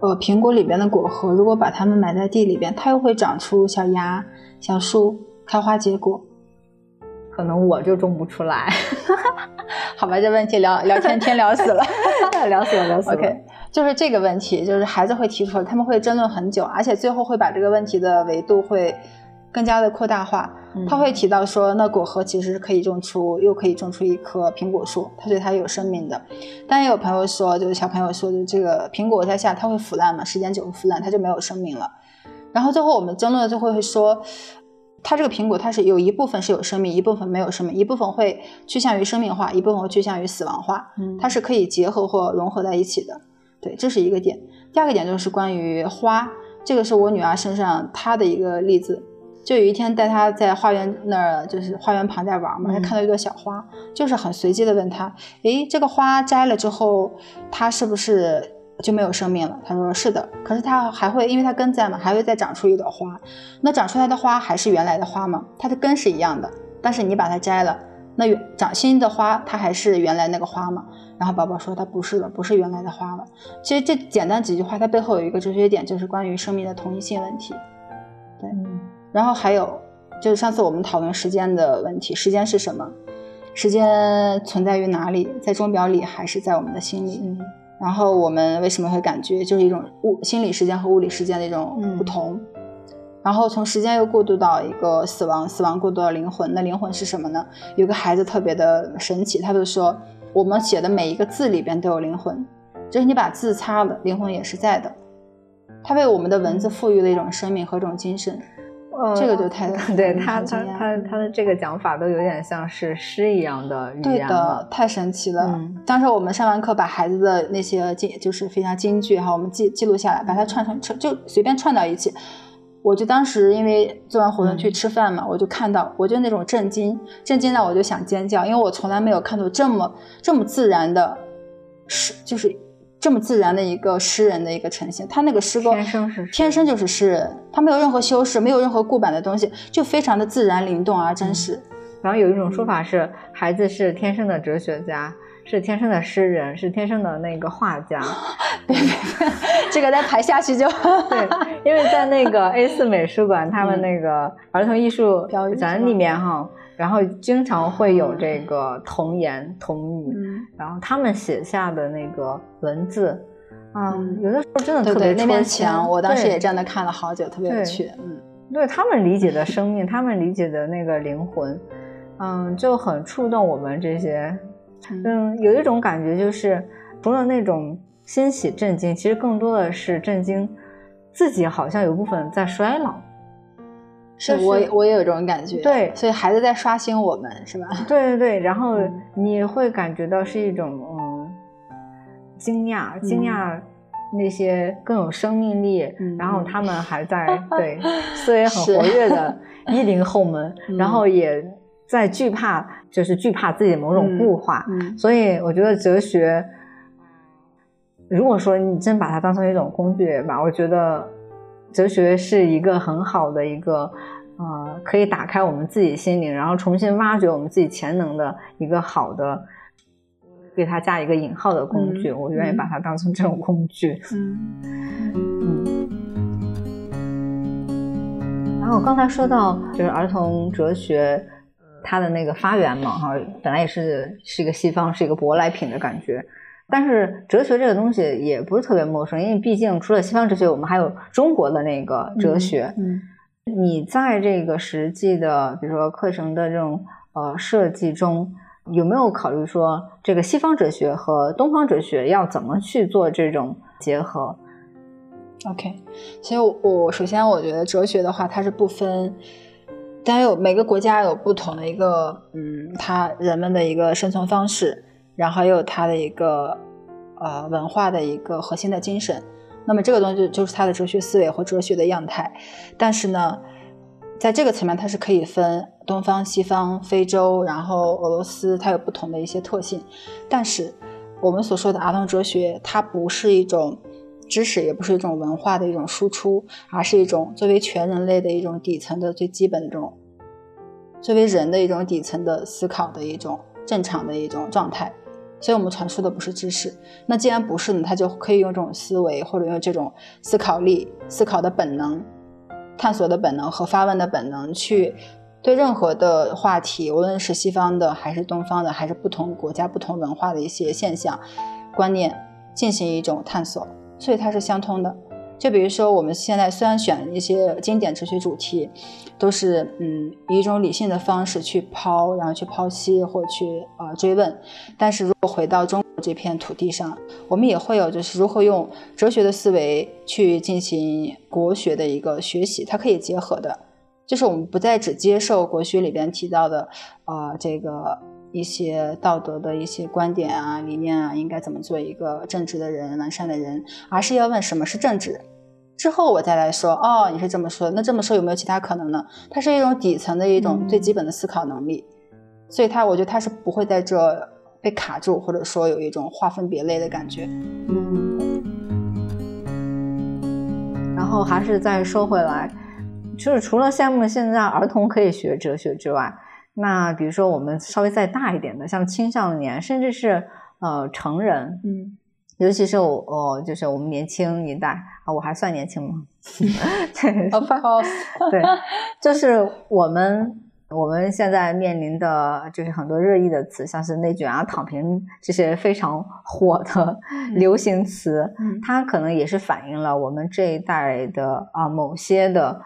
呃，苹果里边的果核，如果把它们埋在地里边，它又会长出小芽、小树，开花结果。可能我就种不出来，好吧，这问题聊聊天天聊死了，聊死了，聊死了。OK。就是这个问题，就是孩子会提出来，他们会争论很久，而且最后会把这个问题的维度会更加的扩大化。他会提到说，那果核其实是可以种出，又可以种出一棵苹果树，它对它有生命的。但也有朋友说，就是小朋友说的这个苹果在下它会腐烂嘛，时间久了腐烂，它就没有生命了。然后最后我们争论最后会说，它这个苹果它是有一部分是有生命，一部分没有生命，一部分会趋向于生命化，一部分会趋向于死亡化，它是可以结合或融合在一起的。对，这是一个点。第二个点就是关于花，这个是我女儿身上她的一个例子。就有一天带她在花园那儿，就是花园旁在玩嘛，她看到一朵小花，就是很随机的问她：“诶，这个花摘了之后，它是不是就没有生命了？”他说：“是的。”可是它还会，因为它根在嘛，还会再长出一朵花。那长出来的花还是原来的花吗？它的根是一样的，但是你把它摘了，那长新的花，它还是原来那个花吗？然后宝宝说：“它不是了，不是原来的花了。”其实这简单几句话，它背后有一个哲学点，就是关于生命的同一性问题。对，然后还有就是上次我们讨论时间的问题，时间是什么？时间存在于哪里？在钟表里还是在我们的心里？然后我们为什么会感觉就是一种物心理时间和物理时间的一种不同？然后从时间又过渡到一个死亡，死亡过渡到灵魂，那灵魂是什么呢？有个孩子特别的神奇，他就说。我们写的每一个字里边都有灵魂，就是你把字擦了，灵魂也是在的。它为我们的文字赋予了一种生命和一种精神。呃，这个就太 对他他他他的这个讲法都有点像是诗一样的语言对的，太神奇了。当时我们上完课，把孩子的那些金就是非常京剧哈，我们记记录下来，把它串成就随便串到一起。我就当时因为做完活动去吃饭嘛，我就看到，我就那种震惊，震惊到我就想尖叫，因为我从来没有看到这么这么自然的是，就是这么自然的一个诗人的一个呈现。他那个诗歌天生是天生就是诗人，他没有任何修饰，没有任何固板的东西，就非常的自然灵动而真实。然后有一种说法是，孩子是天生的哲学家。是天生的诗人，是天生的那个画家。对，这个再排下去就 对，因为在那个 A 四美术馆，他们那个儿童艺术展里面哈，然后经常会有这个童言童语，然后他们写下的那个文字啊，有的时候真的特别那面墙，我当时也站那看了好久，特别有趣。嗯，对他们理解的生命，他们理解的那个灵魂，嗯，就很触动我们这些。嗯，有一种感觉就是，除了那种欣喜震惊，其实更多的是震惊自己，好像有部分在衰老。是我我也有这种感觉。对，所以孩子在刷新我们，是吧？对对对，然后你会感觉到是一种嗯惊讶，惊讶那些更有生命力，然后他们还在 对思维很活跃的 一零后们，然后也。在惧怕，就是惧怕自己的某种固化，所以我觉得哲学，如果说你真把它当成一种工具吧，我觉得哲学是一个很好的一个，呃，可以打开我们自己心灵，然后重新挖掘我们自己潜能的一个好的，给它加一个引号的工具。我愿意把它当成这种工具。嗯嗯。然后我刚才说到，就是儿童哲学。它的那个发源嘛，哈，本来也是是一个西方，是一个舶来品的感觉。但是哲学这个东西也不是特别陌生，因为毕竟除了西方哲学，我们还有中国的那个哲学。嗯，你在这个实际的，比如说课程的这种呃设计中，有没有考虑说这个西方哲学和东方哲学要怎么去做这种结合。OK，其实我首先我觉得哲学的话，它是不分，但有每个国家有不同的一个，嗯，它人们的一个生存方式，然后又有它的一个呃文化的一个核心的精神。那么这个东西就是它的哲学思维或哲学的样态。但是呢，在这个层面，它是可以分东方、西方、非洲，然后俄罗斯，它有不同的一些特性。但是我们所说的儿童哲学，它不是一种。知识也不是一种文化的一种输出，而是一种作为全人类的一种底层的最基本的这种，作为人的一种底层的思考的一种正常的一种状态。所以，我们传输的不是知识。那既然不是呢，他就可以用这种思维，或者用这种思考力、思考的本能、探索的本能和发问的本能，去对任何的话题，无论是西方的，还是东方的，还是不同国家、不同文化的一些现象、观念，进行一种探索。所以它是相通的，就比如说我们现在虽然选一些经典哲学主题，都是嗯以一种理性的方式去抛，然后去剖析或去呃追问，但是如果回到中国这片土地上，我们也会有就是如何用哲学的思维去进行国学的一个学习，它可以结合的，就是我们不再只接受国学里边提到的啊这个。一些道德的一些观点啊、理念啊，应该怎么做一个正直的人、完善的人，而是要问什么是正直，之后我再来说哦，你是这么说，那这么说有没有其他可能呢？它是一种底层的一种最基本的思考能力，所以它我觉得它是不会在这被卡住，或者说有一种划分别类的感觉。嗯，然后还是再说回来，就是除了羡慕现在儿童可以学哲学之外。那比如说，我们稍微再大一点的，像青少年，甚至是呃成人，嗯，尤其是我，哦，就是我们年轻一代啊，我还算年轻吗？对，Of course，对，就是我们我们现在面临的就是很多热议的词，像是内卷啊、躺平这些非常火的流行词，它可能也是反映了我们这一代的啊某些的，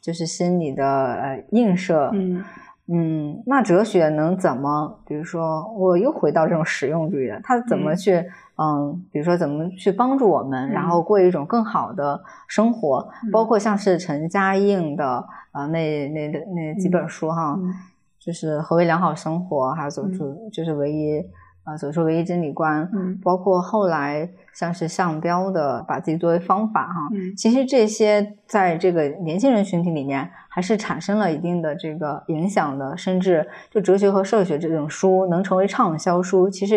就是心理的呃映射，嗯。嗯，那哲学能怎么？比如说，我又回到这种实用主义了，它怎么去？嗯，比如说怎么去帮助我们，然后过一种更好的生活？包括像是陈嘉映的啊，那那的那几本书哈，就是何为良好生活，还有走出就是唯一。啊，所说唯一真理观，嗯，包括后来像是向标的，把自己作为方法哈，嗯，其实这些在这个年轻人群体里面还是产生了一定的这个影响的，甚至就哲学和社会学这种书能成为畅销书，其实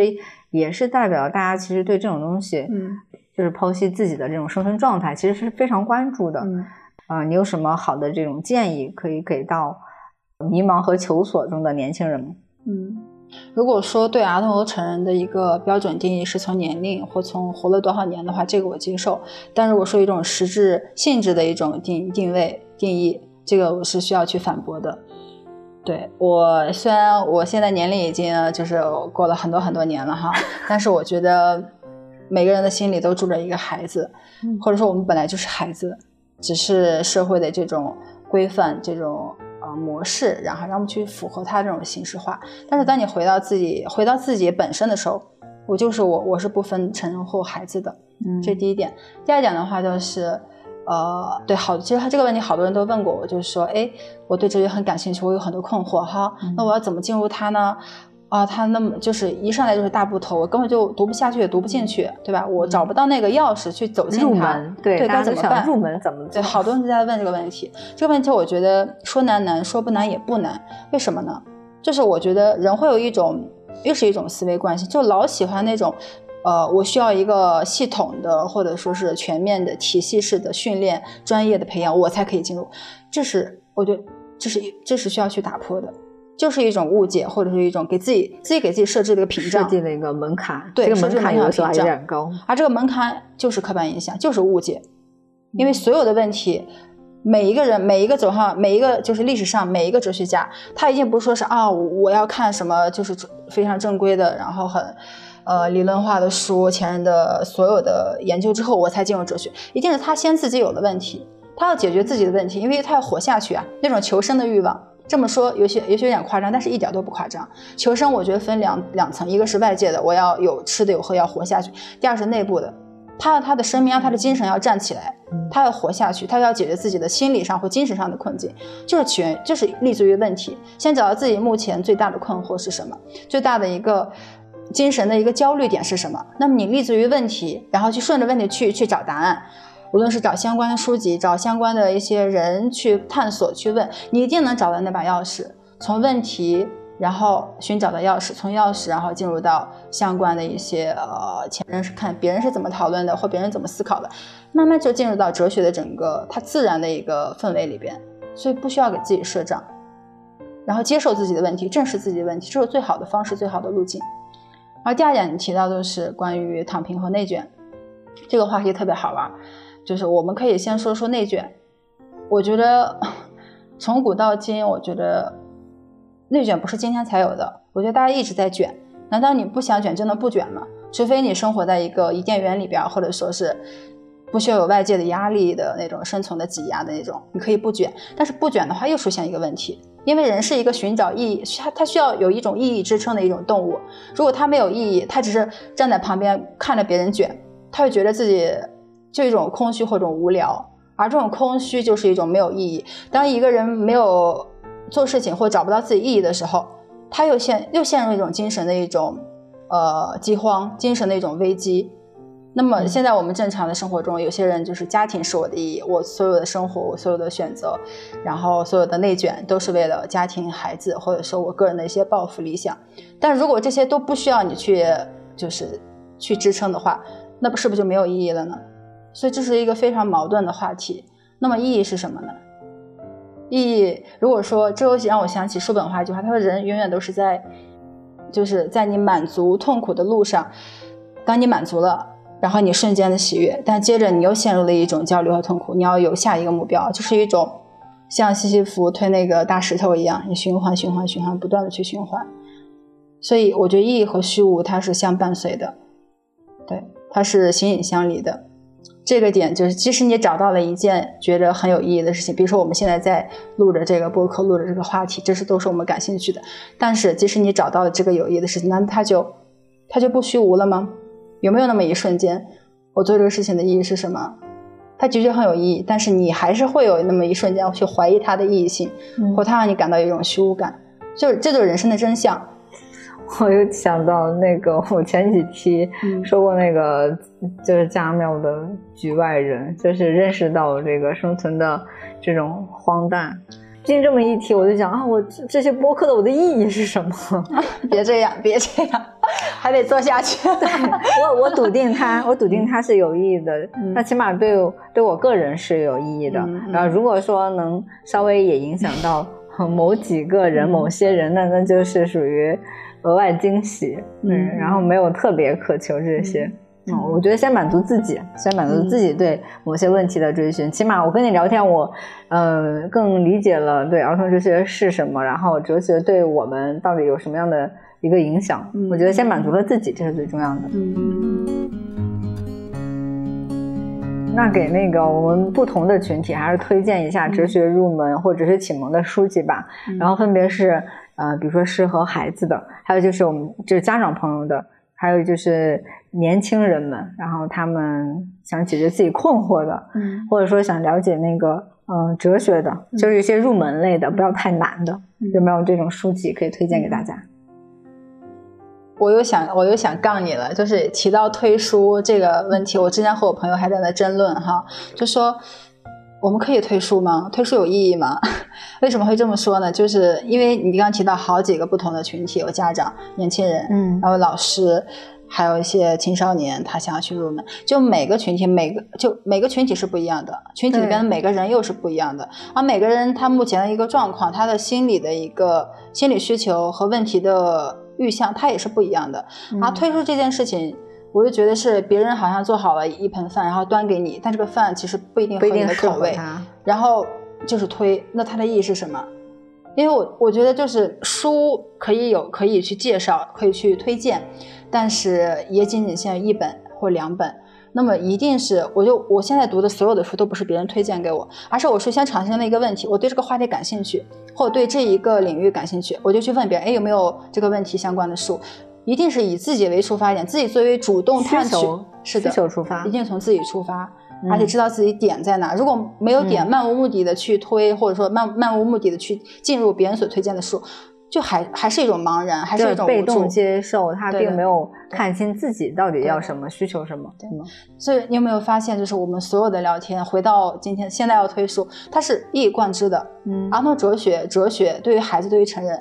也是代表大家其实对这种东西，嗯，就是剖析自己的这种生存状态，其实是非常关注的，嗯，啊，你有什么好的这种建议可以给到迷茫和求索中的年轻人吗？嗯。如果说对儿童和成人的一个标准定义是从年龄或从活了多少年的话，这个我接受。但如果说一种实质性质的一种定定位定义，这个我是需要去反驳的。对我虽然我现在年龄已经就是过了很多很多年了哈，但是我觉得每个人的心里都住着一个孩子，或者说我们本来就是孩子，只是社会的这种规范这种。呃，模式，然后让我们去符合它这种形式化。但是当你回到自己，回到自己本身的时候，我就是我，我是不分成人或孩子的。嗯，这是第一点。第二点的话就是，呃，对，好，其实他这个问题好多人都问过我，就是说，哎，我对哲学很感兴趣，我有很多困惑，哈，那我要怎么进入它呢？啊，他那么就是一上来就是大部头，我根本就读不下去，也读不进去，对吧？我找不到那个钥匙去走进它，对，该怎么办？入门怎么？对，好多人都在问这个问题。这个问题我觉得说难难，说不难也不难。为什么呢？就是我觉得人会有一种，又是一种思维惯性，就老喜欢那种，呃，我需要一个系统的或者说是全面的体系式的训练、专业的培养，我才可以进入。这是我觉得这是这是需要去打破的。就是一种误解，或者是一种给自己自己给自己设置了一个屏障，设计了一个门槛。对，这个门槛有有点高。而这个门槛就是刻板印象，就是误解。因为所有的问题，每一个人，每一个走上，每一个就是历史上每一个哲学家，他一定不是说是啊，我要看什么就是非常正规的，然后很呃理论化的书，前人的所有的研究之后，我才进入哲学。一定是他先自己有了问题，他要解决自己的问题，因为他要活下去啊，那种求生的欲望。这么说有些也许有点夸张，但是一点都不夸张。求生我觉得分两两层，一个是外界的，我要有吃的有喝要活下去；第二是内部的，他他的生命啊，他的精神要站起来，他要活下去，他要解决自己的心理上或精神上的困境，就是起源，就是立足于问题，先找到自己目前最大的困惑是什么，最大的一个精神的一个焦虑点是什么。那么你立足于问题，然后去顺着问题去去找答案，无论是找相关的书籍，找相关的一些人去探索去问，你一定能找到那把钥匙，从问题。然后寻找到钥匙，从钥匙然后进入到相关的一些呃前人是看别人是怎么讨论的，或别人怎么思考的，慢慢就进入到哲学的整个它自然的一个氛围里边，所以不需要给自己设障，然后接受自己的问题，正视自己的问题，这是最好的方式，最好的路径。而第二点你提到的是关于躺平和内卷，这个话题特别好玩，就是我们可以先说说内卷，我觉得从古到今，我觉得。内卷不是今天才有的，我觉得大家一直在卷。难道你不想卷就能不卷吗？除非你生活在一个伊甸园里边，或者说是不需要有外界的压力的那种生存的挤压的那种，你可以不卷。但是不卷的话，又出现一个问题，因为人是一个寻找意义，他他需要有一种意义支撑的一种动物。如果他没有意义，他只是站在旁边看着别人卷，他会觉得自己就一种空虚或者无聊，而这种空虚就是一种没有意义。当一个人没有。做事情或找不到自己意义的时候，他又陷又陷入一种精神的一种呃饥荒，精神的一种危机。那么现在我们正常的生活中，有些人就是家庭是我的意义，我所有的生活，我所有的选择，然后所有的内卷都是为了家庭、孩子，或者说我个人的一些抱负理想。但如果这些都不需要你去就是去支撑的话，那不是不是就没有意义了呢？所以这是一个非常矛盾的话题。那么意义是什么呢？意义，如果说这游戏让我想起叔本华一句话，他说人永远都是在，就是在你满足痛苦的路上，当你满足了，然后你瞬间的喜悦，但接着你又陷入了一种焦虑和痛苦，你要有下一个目标，就是一种像西西弗推那个大石头一样，你循环循环循环，不断的去循环。所以我觉得意义和虚无它是相伴随的，对，它是形影相离的。这个点就是，即使你找到了一件觉得很有意义的事情，比如说我们现在在录着这个播客，录着这个话题，这是都是我们感兴趣的。但是，即使你找到了这个有意义的事情，那它就它就不虚无了吗？有没有那么一瞬间，我做这个事情的意义是什么？它的确很有意义，但是你还是会有那么一瞬间去怀疑它的意义性，或它让你感到一种虚无感。就是这就是人生的真相。我又想到那个，我前几期说过那个，就是家庙的局外人，就是认识到这个生存的这种荒诞。经这么一提，我就想啊，我这些播客的我的意义是什么？别这样，别这样，还得做下去。我我笃定它，我笃定它是有意义的。那起码对对我个人是有意义的。然后如果说能稍微也影响到某几个人、某些人，那那就是属于。额外惊喜，嗯，然后没有特别渴求这些，嗯，我觉得先满足自己，先满足自己对某些问题的追寻。起码我跟你聊天，我，呃，更理解了对儿童哲学是什么，然后哲学对我们到底有什么样的一个影响。我觉得先满足了自己，这是最重要的。嗯。那给那个我们不同的群体，还是推荐一下哲学入门或者是启蒙的书籍吧。然后分别是。呃，比如说适合孩子的，还有就是我们就是家长朋友的，还有就是年轻人们，然后他们想解决自己困惑的，嗯，或者说想了解那个呃哲学的，就是一些入门类的，不要太难的，有没有这种书籍可以推荐给大家？我又想我又想杠你了，就是提到推书这个问题，我之前和我朋友还在那争论哈，就说。我们可以退书吗？退书有意义吗？为什么会这么说呢？就是因为你刚刚提到好几个不同的群体，有家长、年轻人，嗯，然后老师，还有一些青少年，他想要去入门。就每个群体，每个就每个群体是不一样的，群体里边的每个人又是不一样的。而每个人他目前的一个状况，他的心理的一个心理需求和问题的预向，他也是不一样的。而退出这件事情。我就觉得是别人好像做好了一盆饭，然后端给你，但这个饭其实不一定合你的口味。然后就是推，那它的意义是什么？因为我我觉得就是书可以有可以去介绍，可以去推荐，但是也仅仅限于一本或两本。那么一定是我就我现在读的所有的书都不是别人推荐给我，而是我首先产生了一个问题，我对这个话题感兴趣，或者对这一个领域感兴趣，我就去问别人，哎有没有这个问题相关的书。一定是以自己为出发点，自己作为主动探求，是的，需求出发一，定从自己出发，而且知道自己点在哪。如果没有点，嗯漫无目的的去推，或者说漫漫无目的的去进入别人所推荐的书，就还还是一种茫然，还是一种被动。接受，他并没有看清自己到底要什么，需求什么，对对吗？所以你有没有发现，就是我们所有的聊天，回到今天现在要推书，它是一以贯之的。嗯儿童哲学，哲学对于孩子，对于成人，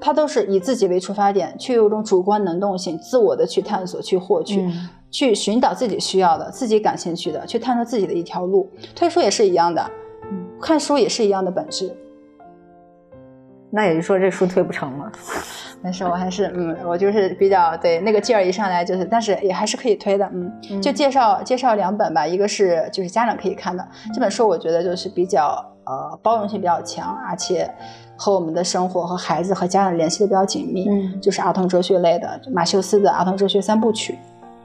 它都是以自己为出发点，去有一种主观能动性，自我的去探索、去获取、嗯去寻找自己需要的、自己感兴趣的，去探索自己的一条路。推书也是一样的，嗯看书也是一样的本质。那也就是说这书推不成了。但是我还是嗯，我就是比较对那个劲儿一上来就是，但是也还是可以推的，嗯，嗯就介绍介绍两本吧，一个是就是家长可以看的这本书，我觉得就是比较呃包容性比较强，而且和我们的生活和孩子和家长联系的比较紧密，嗯就是儿童哲学类的马修斯的儿童哲学三部曲。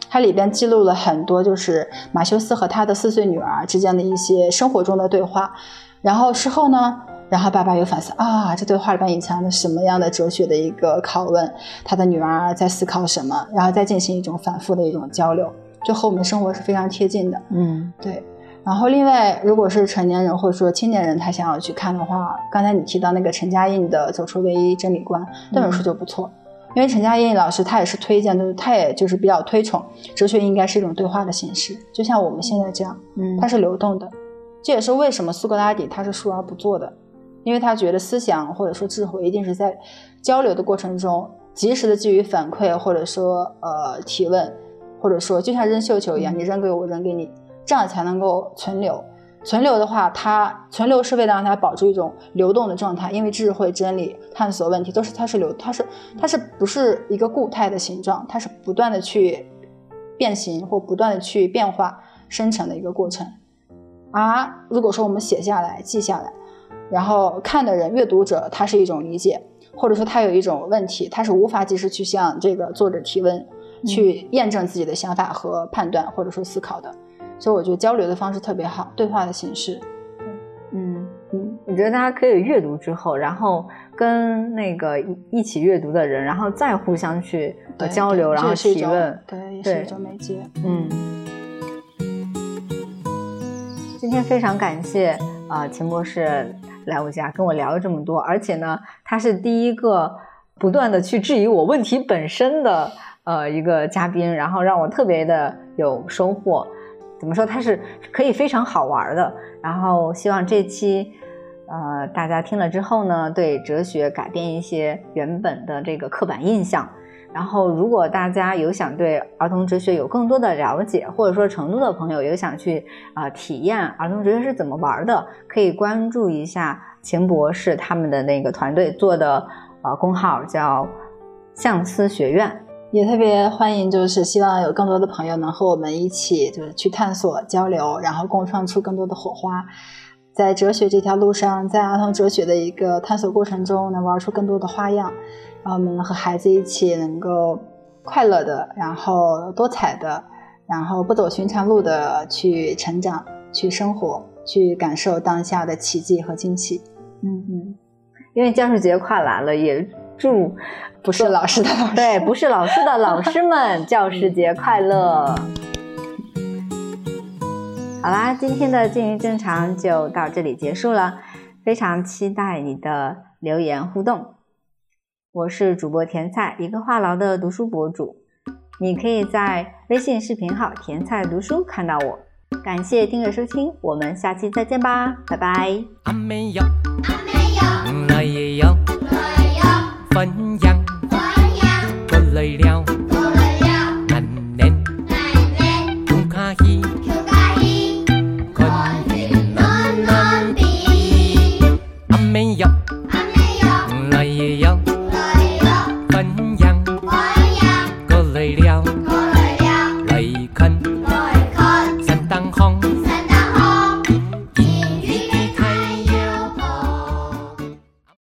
它里边记录了很多，就是马修斯和他的四岁女儿之间的一些生活中的对话。然后事后呢，然后爸爸又反思啊，这对话里边隐藏了什么样的哲学的一个拷问？他的女儿在思考什么？然后再进行一种反复的一种交流，就和我们的生活是非常贴近的。嗯对，然后另外，如果是成年人或者说青年人，他想要去看的话，刚才你提到那个陈嘉映的《走出唯一真理观》这本书就不错，因为陈嘉映老师他也是推荐，就是他也就是比较推崇哲学应该是一种对话的形式，就像我们现在这样，嗯。它是流动的。这也是为什么苏格拉底他是述而不作的，因为他觉得思想或者说智慧一定是在交流的过程中及时的给予反馈，或者说呃提问，或者说就像扔绣球一样，你扔给我，我扔给你，这样才能够存留。存留的话，它存留是为了让它保持一种流动的状态，因为智慧、真理、探索问题都是它是流，它是它是不是一个固态的形状？它是不断的去变形或不断的去变化生成的一个过程。而如果说我们写下来、记下来，然后看的人、阅读者他是一种理解，或者说他有一种问题，他是无法及时去向这个作者提问，去验证自己的想法和判断或者说思考的。所以我觉得交流的方式特别好，对话的形式。嗯，嗯，我觉得大家可以阅读之后，然后跟那个一一起阅读的人，然后再互相去交流，然后提问。对，也对是一种媒介。嗯，今天非常感谢啊、呃秦博士来我家跟我聊了这么多，而且呢，他是第一个不断的去质疑我问题本身的呃一个嘉宾，然后让我特别的有收获。怎么说？它是可以非常好玩的。然后希望这期呃大家听了之后呢，对哲学改变一些原本的这个刻板印象。然后，如果大家有想对儿童哲学有更多的了解，或者说成都的朋友有想去啊、体验儿童哲学是怎么玩的，可以关注一下秦博士他们的那个团队做的呃公号，叫相思学院。也特别欢迎，就是希望有更多的朋友能和我们一起，就是去探索、交流，然后共创出更多的火花。在哲学这条路上，在儿童哲学的一个探索过程中，能玩出更多的花样，让我们和孩子一起能够快乐的，然后多彩的，然后不走寻常路的去成长、去生活、去感受当下的奇迹和惊喜。嗯嗯，因为教师节快来了，也祝不是老师的老师，对不是老师的老师们教师节快乐。好啦，今天的静于正常就到这里结束了，非常期待你的留言互动。我是主播甜菜，一个话痨的读书博主，你可以在微信视频号“甜菜读书”看到我。感谢订阅收听，我们下期再见吧，拜拜。阿妹